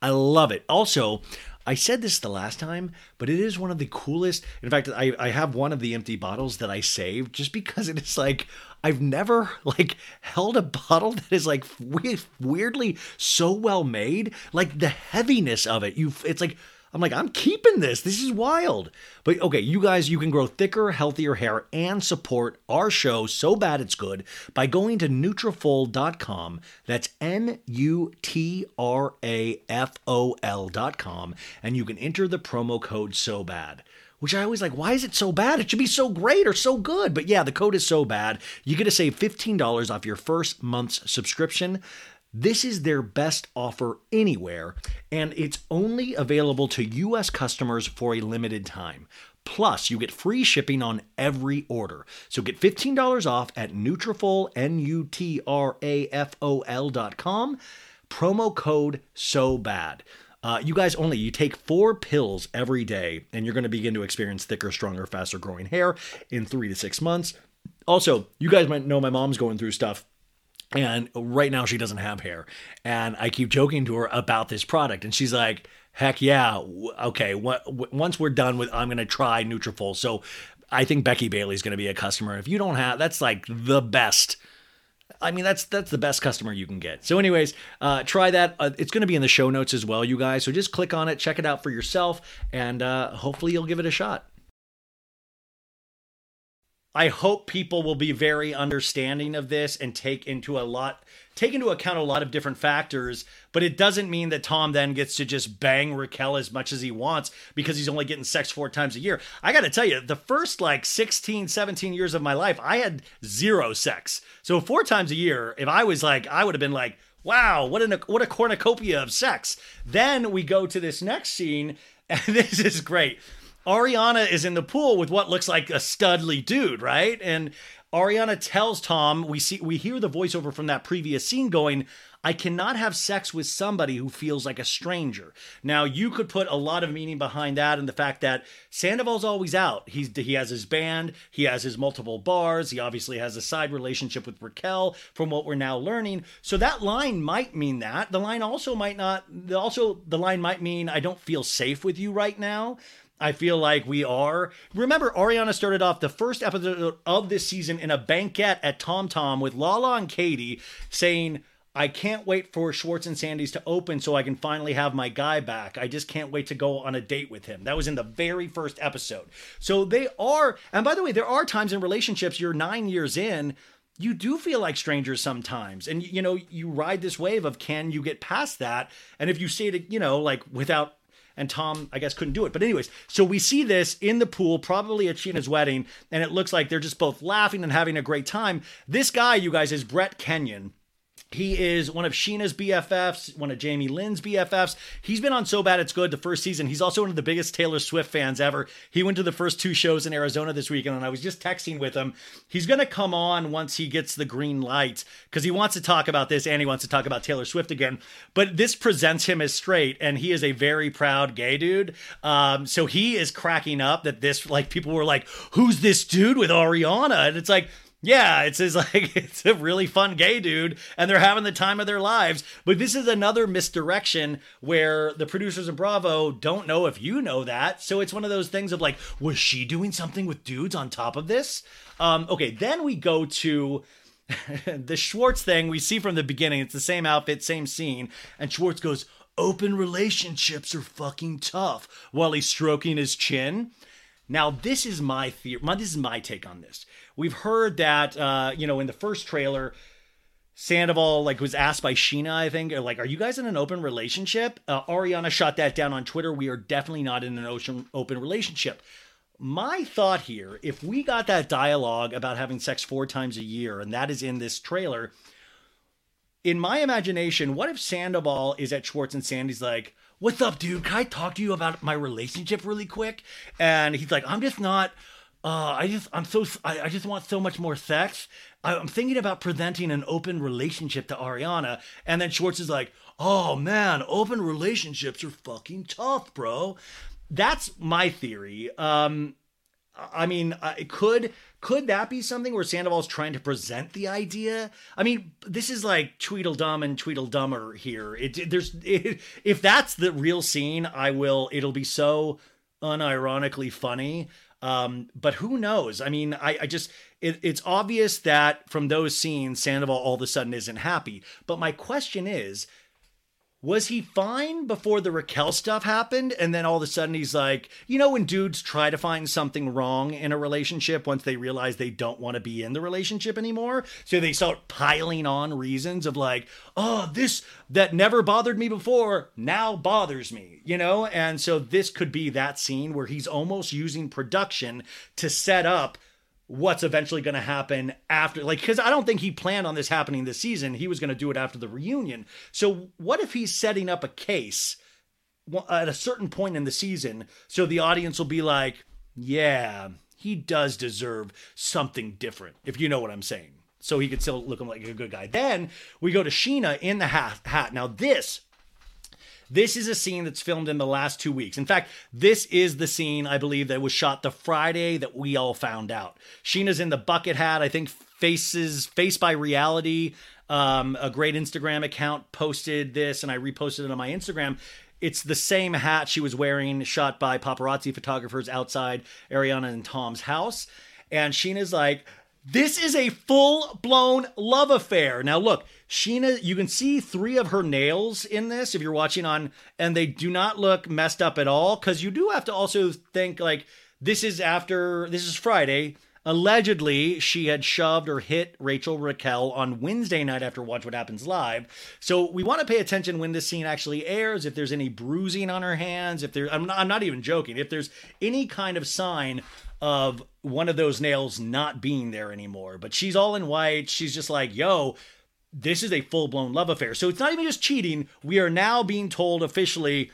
I love it. Also, I said this the last time, but it is one of the coolest. In fact, I, I have one of the empty bottles that I saved just because it is like I've never like held a bottle that is like weirdly so well made. Like the heaviness of it, you it's like I'm like, I'm keeping this. This is wild. But okay, you guys, you can grow thicker, healthier hair and support our show so bad it's good by going to Nutrafol.com. That's N-U-T-R-A-F-O-L.com. And you can enter the promo code so bad. Which I always like, why is it so bad? It should be so great or so good. But yeah, the code is so bad. You get to save $15 off your first month's subscription. This is their best offer anywhere, and it's only available to US customers for a limited time. Plus, you get free shipping on every order. So get $15 off at Nutrafol, N-U-T-R-A-F-O-L dot com. Promo code so bad. Uh, you guys only you take four pills every day, and you're going to begin to experience thicker, stronger, faster growing hair in three to six months. Also, you guys might know my mom's going through stuff And right now she doesn't have hair. And I keep joking to her about this product. And she's like, heck yeah. Okay. Once we're done with, I'm going to try Nutrafol. So I think Becky Bailey's going to be a customer. If you don't have, that's like the best. I mean, that's that's the best customer you can get. So, anyways, uh, try that. Uh, it's going to be in the show notes as well, you guys. So just click on it, check it out for yourself, and uh, hopefully you'll give it a shot. I hope people will be very understanding of this and take into a lot take into account a lot of different factors, but it doesn't mean that Tom then gets to just bang Raquel as much as he wants because he's only getting sex four times a year. I got to tell you, the first like 16, 17 years of my life, I had zero sex. So four times a year, if I was like I would have been like, "Wow, what an what a cornucopia of sex." Then we go to this next scene and this is great. Ariana is in the pool with what looks like a studly dude, right? And Ariana tells Tom, we see we hear the voiceover from that previous scene going, I cannot have sex with somebody who feels like a stranger. Now, you could put a lot of meaning behind that and the fact that Sandoval's always out. He's he has his band, he has his multiple bars, he obviously has a side relationship with Raquel from what we're now learning. So that line might mean that. The line also might not also the line might mean I don't feel safe with you right now. I feel like we are. Remember, Ariana started off the first episode of this season in a banquet at Tom Tom with Lala and Katie saying, I can't wait for Schwartz and Sandy's to open so I can finally have my guy back. I just can't wait to go on a date with him. That was in the very first episode. So they are, and by the way, there are times in relationships you're nine years in, you do feel like strangers sometimes. And, you know, you ride this wave of can you get past that? And if you say it, you know, like without and Tom, I guess, couldn't do it. But anyways, so we see this in the pool, probably at Scheana's wedding, and it looks like they're just both laughing and having a great time. This guy, you guys, is Brett Kenyon. He is one of Scheana's BFFs, one of Jamie Lynn's BFFs. He's been on So Bad It's Good the first season. He's also one of the biggest Taylor Swift fans ever. He went to the first two shows in Arizona this weekend, and I was just texting with him. He's going to come on once he gets the green light because he wants to talk about this and he wants to talk about Taylor Swift again. But this presents him as straight, and he is a very proud gay dude. Um, so he is cracking up that this, like, people were like, who's this dude with Ariana? And it's like, yeah, it's his like it's a really fun gay dude, and they're having the time of their lives. But this is another misdirection where the producers of Bravo don't know if you know that. So it's one of those things of like, was she doing something with dudes on top of this? Um, okay, then we go to the Schwartz thing. We see from the beginning, it's the same outfit, same scene, and Schwartz goes, "Open relationships are fucking tough," while he's stroking his chin. Now, this is my theory. This is my take on this. We've heard that, uh, you know, in the first trailer, Sandoval like was asked by Scheana, I think, like, "Are you guys in an open relationship?" Uh, Ariana shot that down on Twitter. We are definitely not in an ocean, open relationship. My thought here, if we got that dialogue about having sex four times a year, and that is in this trailer, in my imagination, what if Sandoval is at Schwartz and Sandy's like, What's up, dude? Can I talk to you about my relationship really quick? And he's like, I'm just not. Uh, I just, I'm so, I, I just want so much more sex. I, I'm thinking about presenting an open relationship to Ariana. And then Schwartz is like, oh man, open relationships are fucking tough, bro. That's my theory. Um, I mean, could could that be something where Sandoval's trying to present the idea? I mean, this is like Tweedledum and Tweedledummer here. It, it- there's it, if that's the real scene, I will. It'll be so unironically funny. Um, but who knows? I mean, I, I just it, it's obvious that from those scenes, Sandoval all of a sudden isn't happy. But my question is, was he fine before the Raquel stuff happened? And then all of a sudden he's like, you know, when dudes try to find something wrong in a relationship once they realize they don't want to be in the relationship anymore. So they start piling on reasons of like, oh, this that never bothered me before now bothers me, you know? And so this could be that scene where he's almost using production to set up what's eventually going to happen after like because i don't think he planned on this happening this season. He was going to do it after the reunion. So what if he's setting up a case at a certain point in the season so the audience will be like yeah he does deserve something different if you know what i'm saying. So he could still look like a good guy. Then we go to scheana in the hat, hat. now this This is a scene that's filmed in the last two weeks. In fact, this is the scene I believe that was shot the Friday that we all found out. Scheana's in the bucket hat. I think faces face by reality. Um, a great Instagram account posted this, and I reposted it on my Instagram. It's the same hat she was wearing, shot by paparazzi photographers outside Ariana and Tom's house. And Scheana's like, this is a full blown love affair. Now, look, Scheana, you can see three of her nails in this if you're watching on, and they do not look messed up at all because you do have to also think like this is after, this is Friday. Allegedly, she had shoved or hit Rachel Raquel on Wednesday night after Watch What Happens Live. So we want to pay attention when this scene actually airs, if there's any bruising on her hands, if there, I'm not, I'm not even joking, if there's any kind of sign of one of those nails not being there anymore. But she's all in white. She's just like, yo, this is a full blown love affair. So it's not even just cheating. We are now being told officially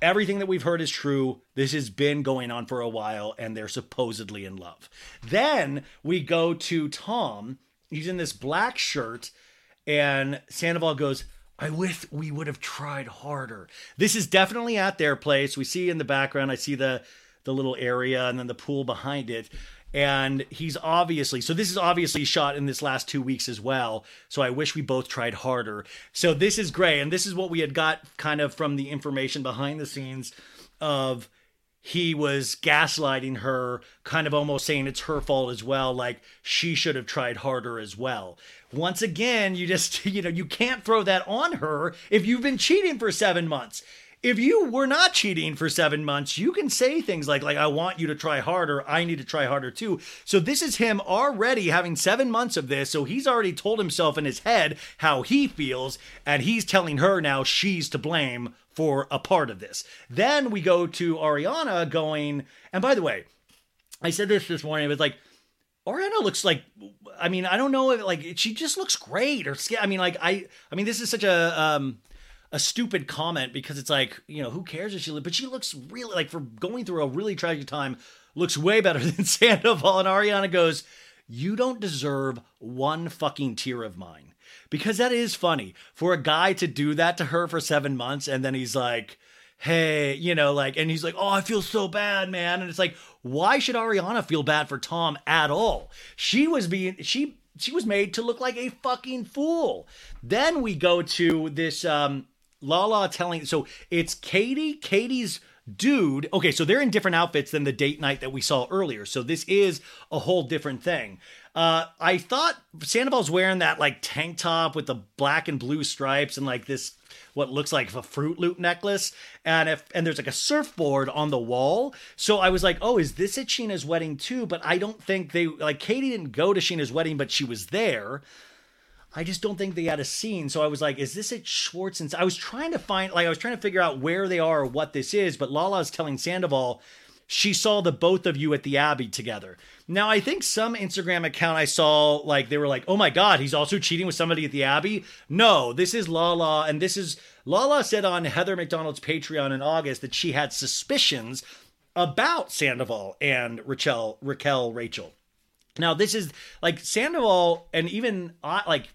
everything that we've heard is true. This has been going on for a while, and they're supposedly in love. Then we go to Tom. He's in this black shirt, and Sandoval goes, I wish we would have tried harder. This is definitely at their place. We see in the background, I see the the little area and then the pool behind it. And he's obviously, so this is obviously shot in this last two weeks as well. So I wish we both tried harder. So this is gray And this is what we had got kind of from the information behind the scenes of he was gaslighting her, kind of almost saying it's her fault as well, like she should have tried harder as well. Once again, you just, you know, you can't throw that on her if you've been cheating for seven months if you were not cheating for seven months, you can say things like, like, I want you to try harder. I need to try harder too. So this is him already having seven months of this. So he's already told himself in his head how he feels. And he's telling her now she's to blame for a part of this. Then we go to Ariana going, and by the way, I said this this morning, it was like, Ariana looks like I mean I don't know if like she just looks great or I mean like I I mean this is such a um a stupid comment because it's like you know who cares if she live, but she looks really like for going through a really tragic time looks way better than Sandoval. And Ariana goes you don't deserve one fucking tear of mine. Because that is funny for a guy to do that to her for 7 months and then he's like hey you know like and he's like oh I feel so bad man. And it's like why should Ariana feel bad for Tom at all? She was being she she was made to look like a fucking fool. Then we go to this um Lala telling so it's Katie, Katie's dude. Okay, so they're in different outfits than the date night that we saw earlier. So this is a whole different thing. Uh, I thought Sandoval's wearing that like tank top with the black and blue stripes and like this what looks like a Fruit Loop necklace, and if and there's like a surfboard on the wall. So I was like, oh, is this at Scheana's wedding too? But I don't think they like Katie didn't go to Scheana's wedding, but she was there. I just don't think they had a scene. So I was like, is this at Schwartz? And I was trying to find, like, I was trying to figure out where they are or what this is. But Lala Lala's telling Sandoval she saw the both of you at the Abbey together. Now, I think some Instagram account I saw, like, they were like, oh my God, he's also cheating with somebody at the Abbey. No, this is Lala. And this is, Lala said on Heather McDonald's Patreon in August that she had suspicions about Sandoval and Raquel, Raquel Rachel. Now this is like Sandoval and even uh, like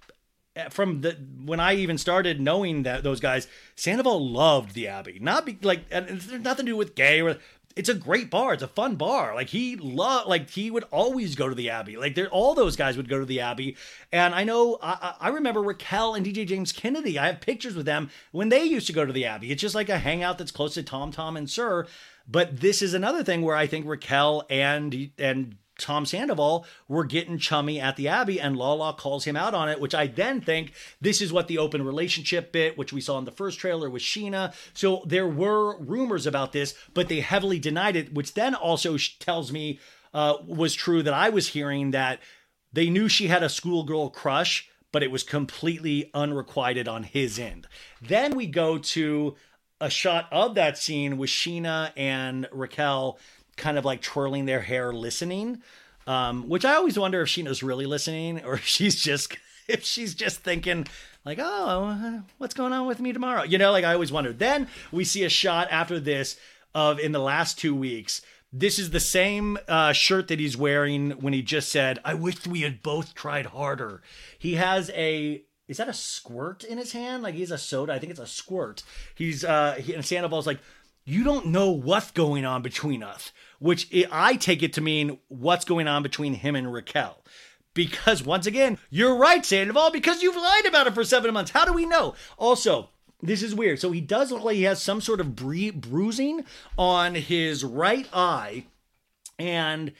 Uh, from the when I even started knowing that those guys, Sandoval loved the Abbey. Not be like and there's nothing to do with gay or it's a great bar. It's a fun bar. Like he loved, like he would always go to the Abbey. Like there, all those guys would go to the Abbey. And I know, I, I remember Raquel and DJ James Kennedy. I have pictures with them when they used to go to the Abbey. It's just like a hangout that's close to Tom, Tom, and SUR. But this is another thing where I think Raquel and and Tom Sandoval were getting chummy at the Abbey, and Lala calls him out on it, which I then think this is what the open relationship bit, which we saw in the first trailer with Scheana. So there were rumors about this, but they heavily denied it, which then also tells me uh, was true that I was hearing that they knew she had a schoolgirl crush, but it was completely unrequited on his end. Then we go to a shot of that scene with Scheana and Raquel kind of like twirling their hair listening um, which i always wonder if scheana's really listening or if she's just if she's just thinking like oh what's going on with me tomorrow you know like i always wondered then we see a shot after this of in the last two weeks this is the same uh, shirt that he's wearing when he just said i wish we had both tried harder he has a is that a squirt in his hand? Like he's a soda. I think it's a squirt. He's uh, he, and Sandoval's like, you don't know what's going on between us, which i take it to mean what's going on between him and Raquel. Because once again, you're right, Sandoval, because you've lied about it for seven months. How do we know? Also, this is weird. So he does look like he has some sort of bru- bruising on his right eye. And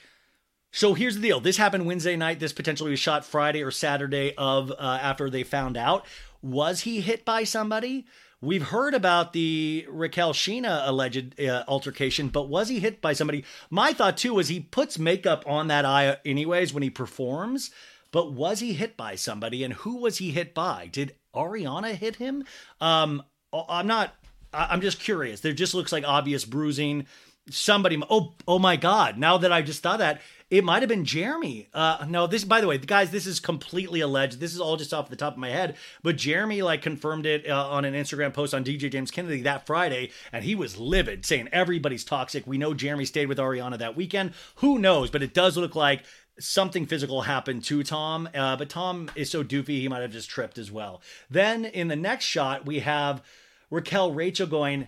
so here's the deal. This happened Wednesday night. This potentially was shot Friday or Saturday of uh, after they found out. Was he hit by somebody? We've heard about the Raquel Scheana alleged uh, altercation, but was he hit by somebody? My thought too was he puts makeup on that eye anyways when he performs. But was he hit by somebody, and who was he hit by? Did Ariana hit him? Um, I'm not. I'm just curious. There just looks like obvious bruising. Somebody. Oh, oh my God! Now that I just thought that, it might have been Jeremy. Uh, no, this. By the way, guys, this is completely alleged. This is all just off the top of my head. But Jeremy like confirmed it uh, on an Instagram post on DJ James Kennedy that Friday, and he was livid, saying everybody's toxic. We know Jeremy stayed with Ariana that weekend. Who knows? But it does look like something physical happened to Tom, uh, but Tom is so doofy he might have just tripped as well. Then in the next shot, we have Raquel Rachel going,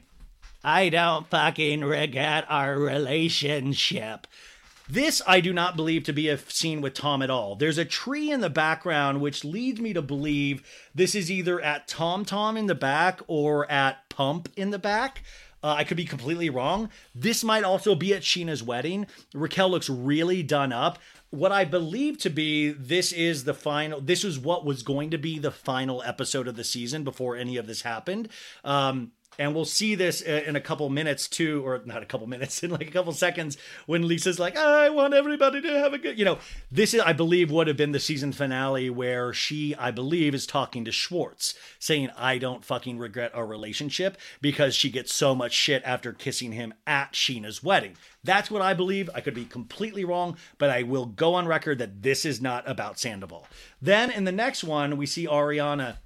I don't fucking regret our relationship. This I do not believe to be a scene with Tom at all. There's a tree in the background which leads me to believe this is either at Tom Tom in the back or at Pump in the back. Uh, I could be completely wrong. This might also be at Scheana's wedding. Raquel looks really done up. What I believe to be this is the final. This is what was going to be the final episode of the season before any of this happened. Um, and we'll see this uh, in a couple minutes too, or not a couple minutes, in like a couple seconds when Lisa's like, I want everybody to have a good, you know, this is, I believe, would have been the season finale where she, I believe, is talking to Schwartz saying, I don't fucking regret our relationship because she gets so much shit after kissing him at Scheana's wedding. That's what I believe. I could be completely wrong, but I will go on record that this is not about Sandoval. Then in the next one, we see Ariana.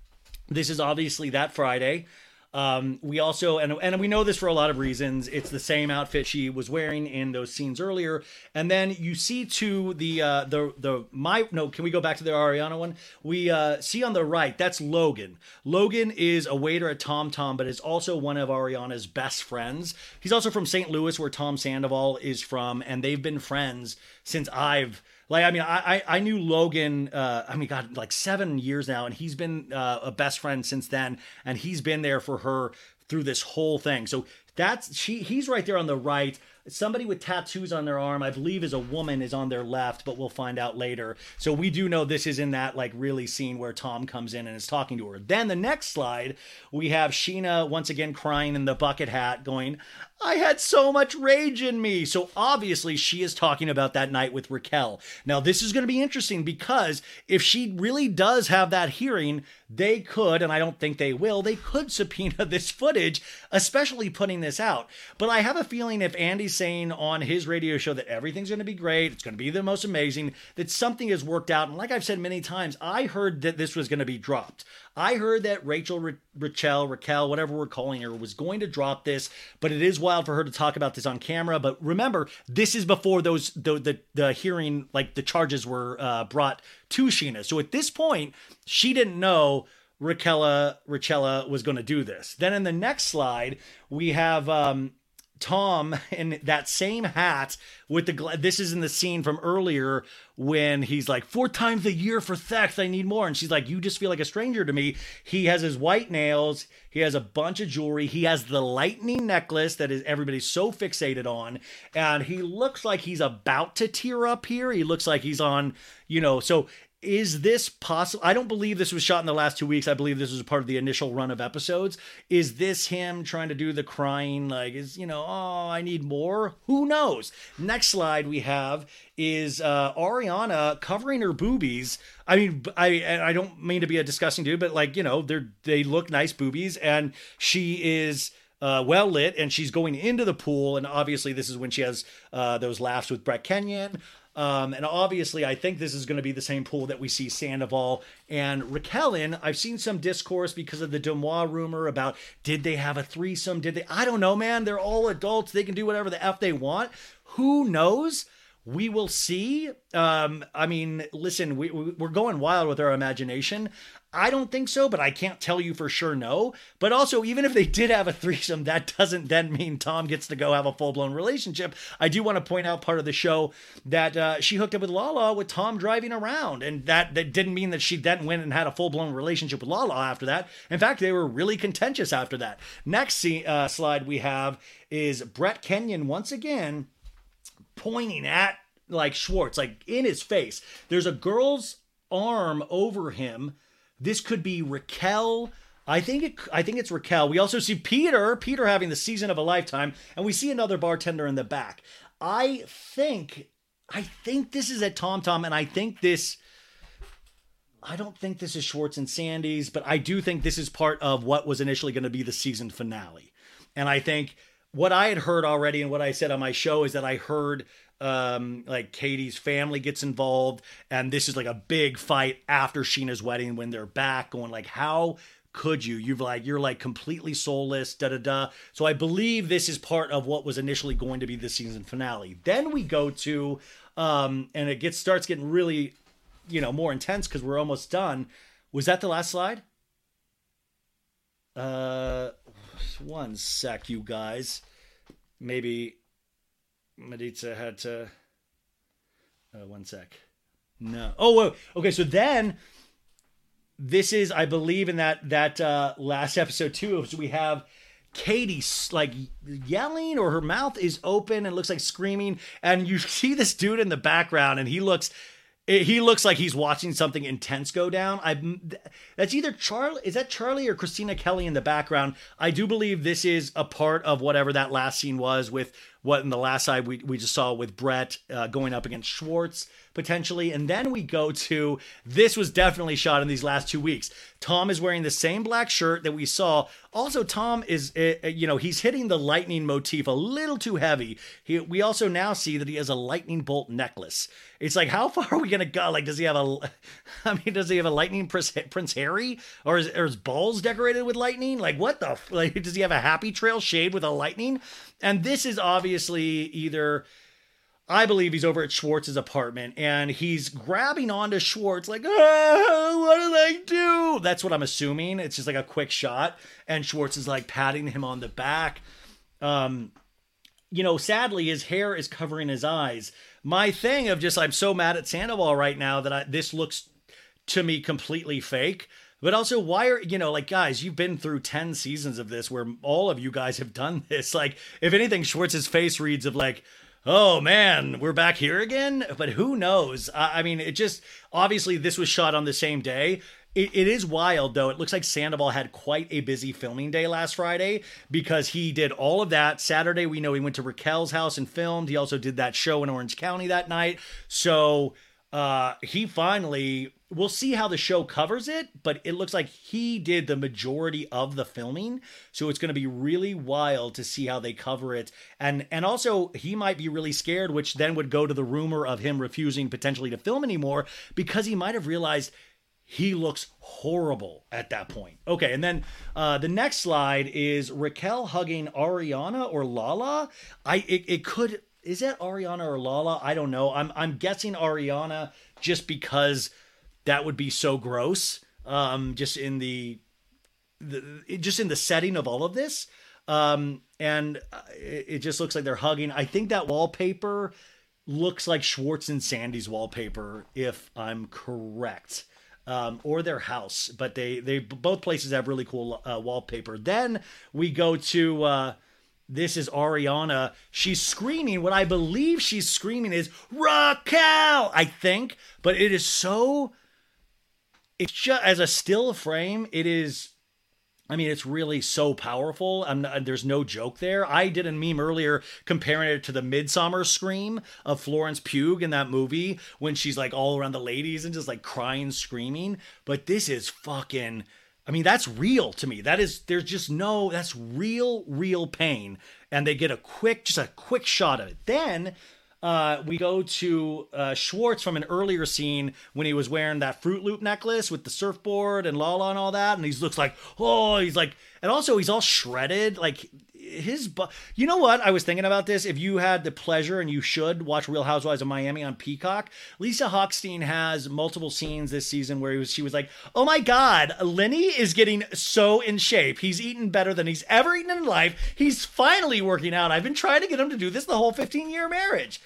This is obviously that Friday. Um, we also and and we know this for a lot of reasons. It's the same outfit she was wearing in those scenes earlier, and then you see to the uh, the the my no. Can we go back to the Ariana one? We uh, see on the right that's Logan. Logan is a waiter at Tom Tom, but is also one of Ariana's best friends. He's also from St. Louis, where Tom Sandoval is from, and they've been friends since I've like I mean I I, knew Logan uh, I mean God like seven years now and he's been uh, a best friend since then and he's been there for her through this whole thing. So that's she he's right there on the right somebody with tattoos on their arm i believe is a woman is on their left but we'll find out later so we do know this is in that like really scene where tom comes in and is talking to her then the next slide we have scheana once again crying in the bucket hat going I had so much rage in me. So obviously, she is talking about that night with Raquel. Now, this is going to be interesting because if she really does have that hearing, they could, and I don't think they will, they could subpoena this footage, especially putting this out. But I have a feeling if Andy's saying on his radio show that everything's going to be great, it's going to be the most amazing, that something has worked out. And like I've said many times, I heard that this was going to be dropped. I heard that Rachel, Ra- Rachel, Raquel, whatever we're calling her, was going to drop this, but it is wild for her to talk about this on camera. But remember, this is before those the the, the hearing, like the charges were uh, brought to Scheana. So at this point, she didn't know Raquella Rachella was going to do this. Then in the next slide, we have um, Tom in that same hat with the gla- this is in the scene from earlier when he's like four times a year for theft I need more. And she's like you just feel like a stranger to me. He has his white nails he has a bunch of jewelry he has the lightning necklace that is everybody's so fixated on and he looks like he's about to tear up here. He looks like he's on you know so is this possible? I don't believe this was shot in the last two weeks. I believe this was part of the initial run of episodes. Is this him trying to do the crying? Like, is, you know, oh, I need more? Who knows? Next slide we have is uh, Ariana covering her boobies. I mean, I I don't mean to be a disgusting dude, but like, you know, they're, they look nice boobies and she is uh, well lit and she's going into the pool. And obviously, this is when she has uh, those laughs with Brett Kenyon. Um, and obviously, I think this is going to be the same pool that we see Sandoval and Raquel in. I've seen some discourse because of the Deuxmoi rumor about did they have a threesome? Did they? I don't know, man. They're all adults. They can do whatever the F they want. Who knows? we will see. Um, I mean, listen, we, we- we're going wild with our imagination. I don't think so, but I can't tell you for sure no. But also, even if they did have a threesome, that doesn't then mean Tom gets to go have a full blown relationship. I do want to point out part of the show that uh, she hooked up with Lala with Tom driving around, and that that didn't mean that she then went and had a full blown relationship with Lala after that. In fact, they were really contentious after that. Next uh, slide we have is Brett Kenyon once again pointing at like Schwartz, like in his face. There's a girl's arm over him. This could be Raquel. I think it. I think it's Raquel. We also see Peter. Peter having the season of a lifetime, and we see another bartender in the back. I think. I think this is at Tom Tom, and I think this. I don't think this is Schwartz and Sandy's, but I do think this is part of what was initially going to be the season finale. And I think what I had heard already and what I said on my show is that I heard um like Katie's family gets involved and this is like a big fight after Scheana's wedding when they're back going like how could you? You've like you're like completely soulless da da da. So I believe this is part of what was initially going to be the season finale. Then we go to um and it gets starts getting really you know more intense because we're almost done. Was that the last slide? Uh one sec you guys. Maybe Maritza had to. Uh, one sec. No. Oh, whoa. okay. So then, this is, I believe, in that that uh, last episode too. So we have Katie like yelling, or her mouth is open and looks like screaming, and you see this dude in the background, and he looks. He looks like he's watching something intense go down. I that's either Charlie is that Charlie or Kristina Kelly in the background. I do believe this is a part of whatever that last scene was with what in the last side we, we just saw with Brett uh, going up against Schwartz potentially. And then we go to this was definitely shot in these last two weeks. Tom is wearing the same black shirt that we saw. Also, Tom is, uh, you know, he's hitting the lightning motif a little too heavy. He, we also now see that he has a lightning bolt necklace. It's like, how far are we gonna go? Like, does he have a? I mean, does he have a lightning Prince, Prince Harry, or is, or his balls decorated with lightning? Like, what the? Like, does he have a happy trail shade with a lightning? And this is obviously either. I believe he's over at Schwartz's apartment and he's grabbing onto Schwartz like, ah, what did I do? That's what I'm assuming. It's just like a quick shot, and Schwartz is like patting him on the back. Um, you know, sadly, his hair is covering his eyes. My thing of just I'm so mad at Sandoval right now that I, this looks to me completely fake. But also, why are you know, like guys, you've been through ten seasons of this where all of you guys have done this. Like, if anything, Schwartz's face reads of like, oh man, we're back here again. But who knows? I, I mean, it just obviously this was shot on the same day. It, it is wild though. It looks like Sandoval had quite a busy filming day last Friday because he did all of that. Saturday, we know he went to Raquel's house and filmed. He also did that show in Orange County that night. So uh, he finally, we'll see how the show covers it, but it looks like he did the majority of the filming. So it's going to be really wild to see how they cover it. And, and also he might be really scared, which then would go to the rumor of him refusing potentially to film anymore because he might have realized he looks horrible at that point. Okay, and then uh, the next slide is Raquel hugging Ariana or Lala. I it, it could is that Ariana or Lala? I don't know. I'm I'm guessing Ariana just because that would be so gross. Um, just in the the just in the setting of all of this. Um, and uh, it, it just looks like they're hugging. I think that wallpaper looks like Schwartz and Sandy's wallpaper, if I'm correct um, or their house. But they they both places have really cool uh, wallpaper. Then we go to uh, this is Ariana. She's screaming. What I believe she's screaming is Raquel. I think, but it is so. It's just as a still frame. It is. I mean, it's really so powerful. Not, there's no joke there. I did a meme earlier comparing it to the Midsummer scream of Florence Pugh in that movie when she's like all around the ladies and just like crying, screaming. But this is fucking. I mean, that's real to me. That is, there's just no, that's real, real pain. And they get a quick, just a quick shot of it. Then uh, we go to uh, Schwartz from an earlier scene when he was wearing that Fruit Loop necklace with the surfboard and Lala and all that, and he looks like, oh, he's like, and also he's all shredded, like his bu- you know what? I was thinking about this. If you had the pleasure and you should watch real housewives of miami on peacock lisa hochstein has multiple scenes this season where he was, she was like oh my god lenny is getting so in shape. He's eaten better than he's ever eaten in life. He's finally working out. I've been trying to get him to do this the whole 15 year marriage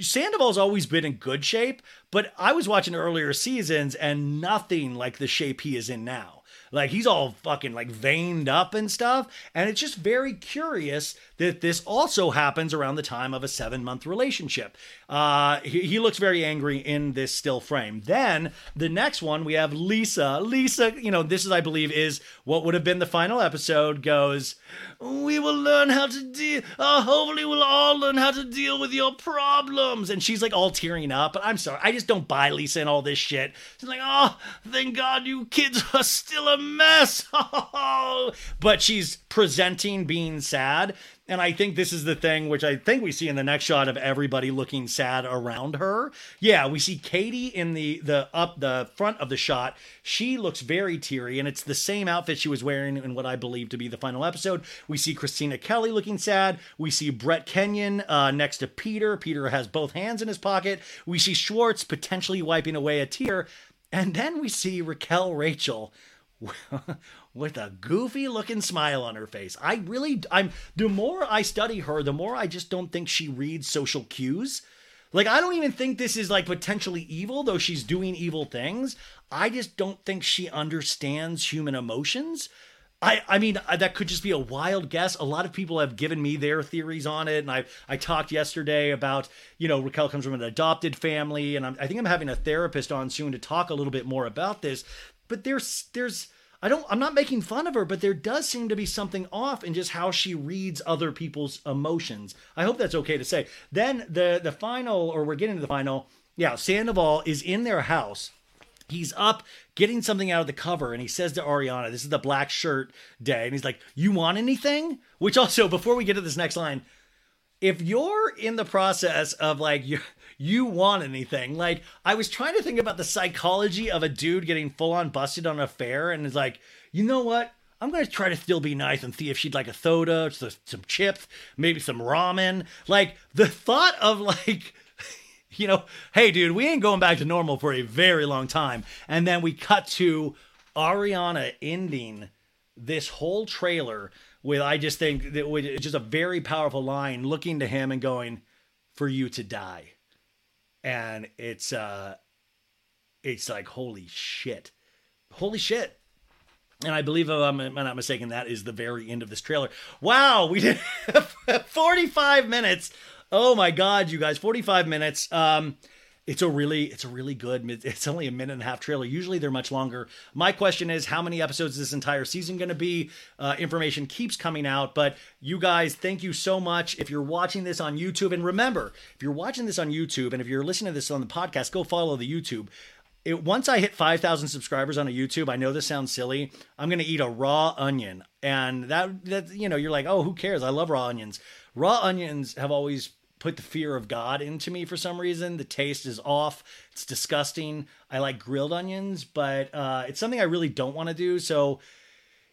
Sandoval's always been in good shape, but I was watching earlier seasons and nothing like the shape he is in now. Like he's all fucking like veined up and stuff. And it's just very curious that this also happens around the time of a seven month relationship. Uh, he, he looks very angry in this still frame. Then the next one, we have Lisa. Lisa, you know, this is, I believe, is what would have been the final episode goes, We will learn how to deal. Uh, hopefully, we'll all learn how to deal with your problems. And she's like all tearing up. But I'm sorry, I just don't buy Lisa and all this shit. She's like, Oh, thank God you kids are still a mess. but she's presenting being sad. And I think this is the thing which I think we see in the next shot of everybody looking sad around her. Yeah, we see Katie in the the up the front of the shot. She looks very teary, and it's the same outfit she was wearing in what I believe to be the final episode. We see Kristina Kelly looking sad. We see Brett Kenyon uh, next to Peter. Peter has both hands in his pocket. We see Schwartz potentially wiping away a tear, and then we see Raquel Rachel with a goofy looking smile on her face. I really I'm the more I study her, the more I just don't think she reads social cues. Like I don't even think this is like potentially evil though she's doing evil things. I just don't think she understands human emotions. I, I mean that could just be a wild guess. A lot of people have given me their theories on it, and I I talked yesterday about you know Raquel comes from an adopted family, and I'm, I think I'm having a therapist on soon to talk a little bit more about this. But there's there's I don't I'm not making fun of her, but there does seem to be something off in just how she reads other people's emotions. I hope that's okay to say. Then the the final or we're getting to the final. Yeah, Sandoval is in their house. He's up getting something out of the cover and he says to Ariana, This is the black shirt day. And he's like, You want anything? Which also, before we get to this next line, if you're in the process of like you you want anything. Like i was trying to think about the psychology of a dude getting full on busted on a affair and is like you know what? I'm gonna try to still be nice and see if she'd like a soda some, chips maybe some ramen. Like the thought of like you know hey dude we ain't going back to normal for a very long time. And then we cut to ariana ending this whole trailer with I just think that it's just a very powerful line looking to him and going for you to die. And it's uh it's like holy shit. Holy shit. And I believe if I'm not mistaken, that is the very end of this trailer. Wow, we did 45 minutes. Oh my god, you guys, 45 minutes. Um it's a really it's a really good it's only a minute and a half trailer usually they're much longer my question is how many episodes is this entire season going to be uh, information keeps coming out but you guys thank you so much if you're watching this on youtube and remember if you're watching this on youtube and if you're listening to this on the podcast go follow the youtube it, once I hit 5,000 subscribers on a YouTube, I know this sounds silly. I'm going to eat a raw onion. And that, that, you know, you're like, oh, who cares? I love raw onions. Raw onions have always put the fear of God into me for some reason. The taste is off. It's disgusting. I like grilled onions, but uh, it's something I really don't want to do. So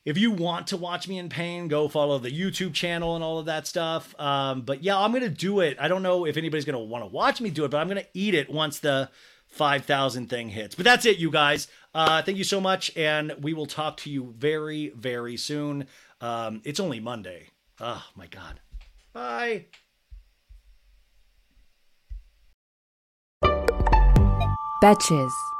if you want to watch me in pain, go follow the YouTube channel and all of that stuff. Um, but yeah, I'm going to do it. I don't know if anybody's going to want to watch me do it, but I'm going to eat it once the 5,000 thing hits. But that's it, you guys. Uh, thank you so much. And we will talk to you very, very soon. Um, it's only Monday. Oh, my God. Bye. Betches.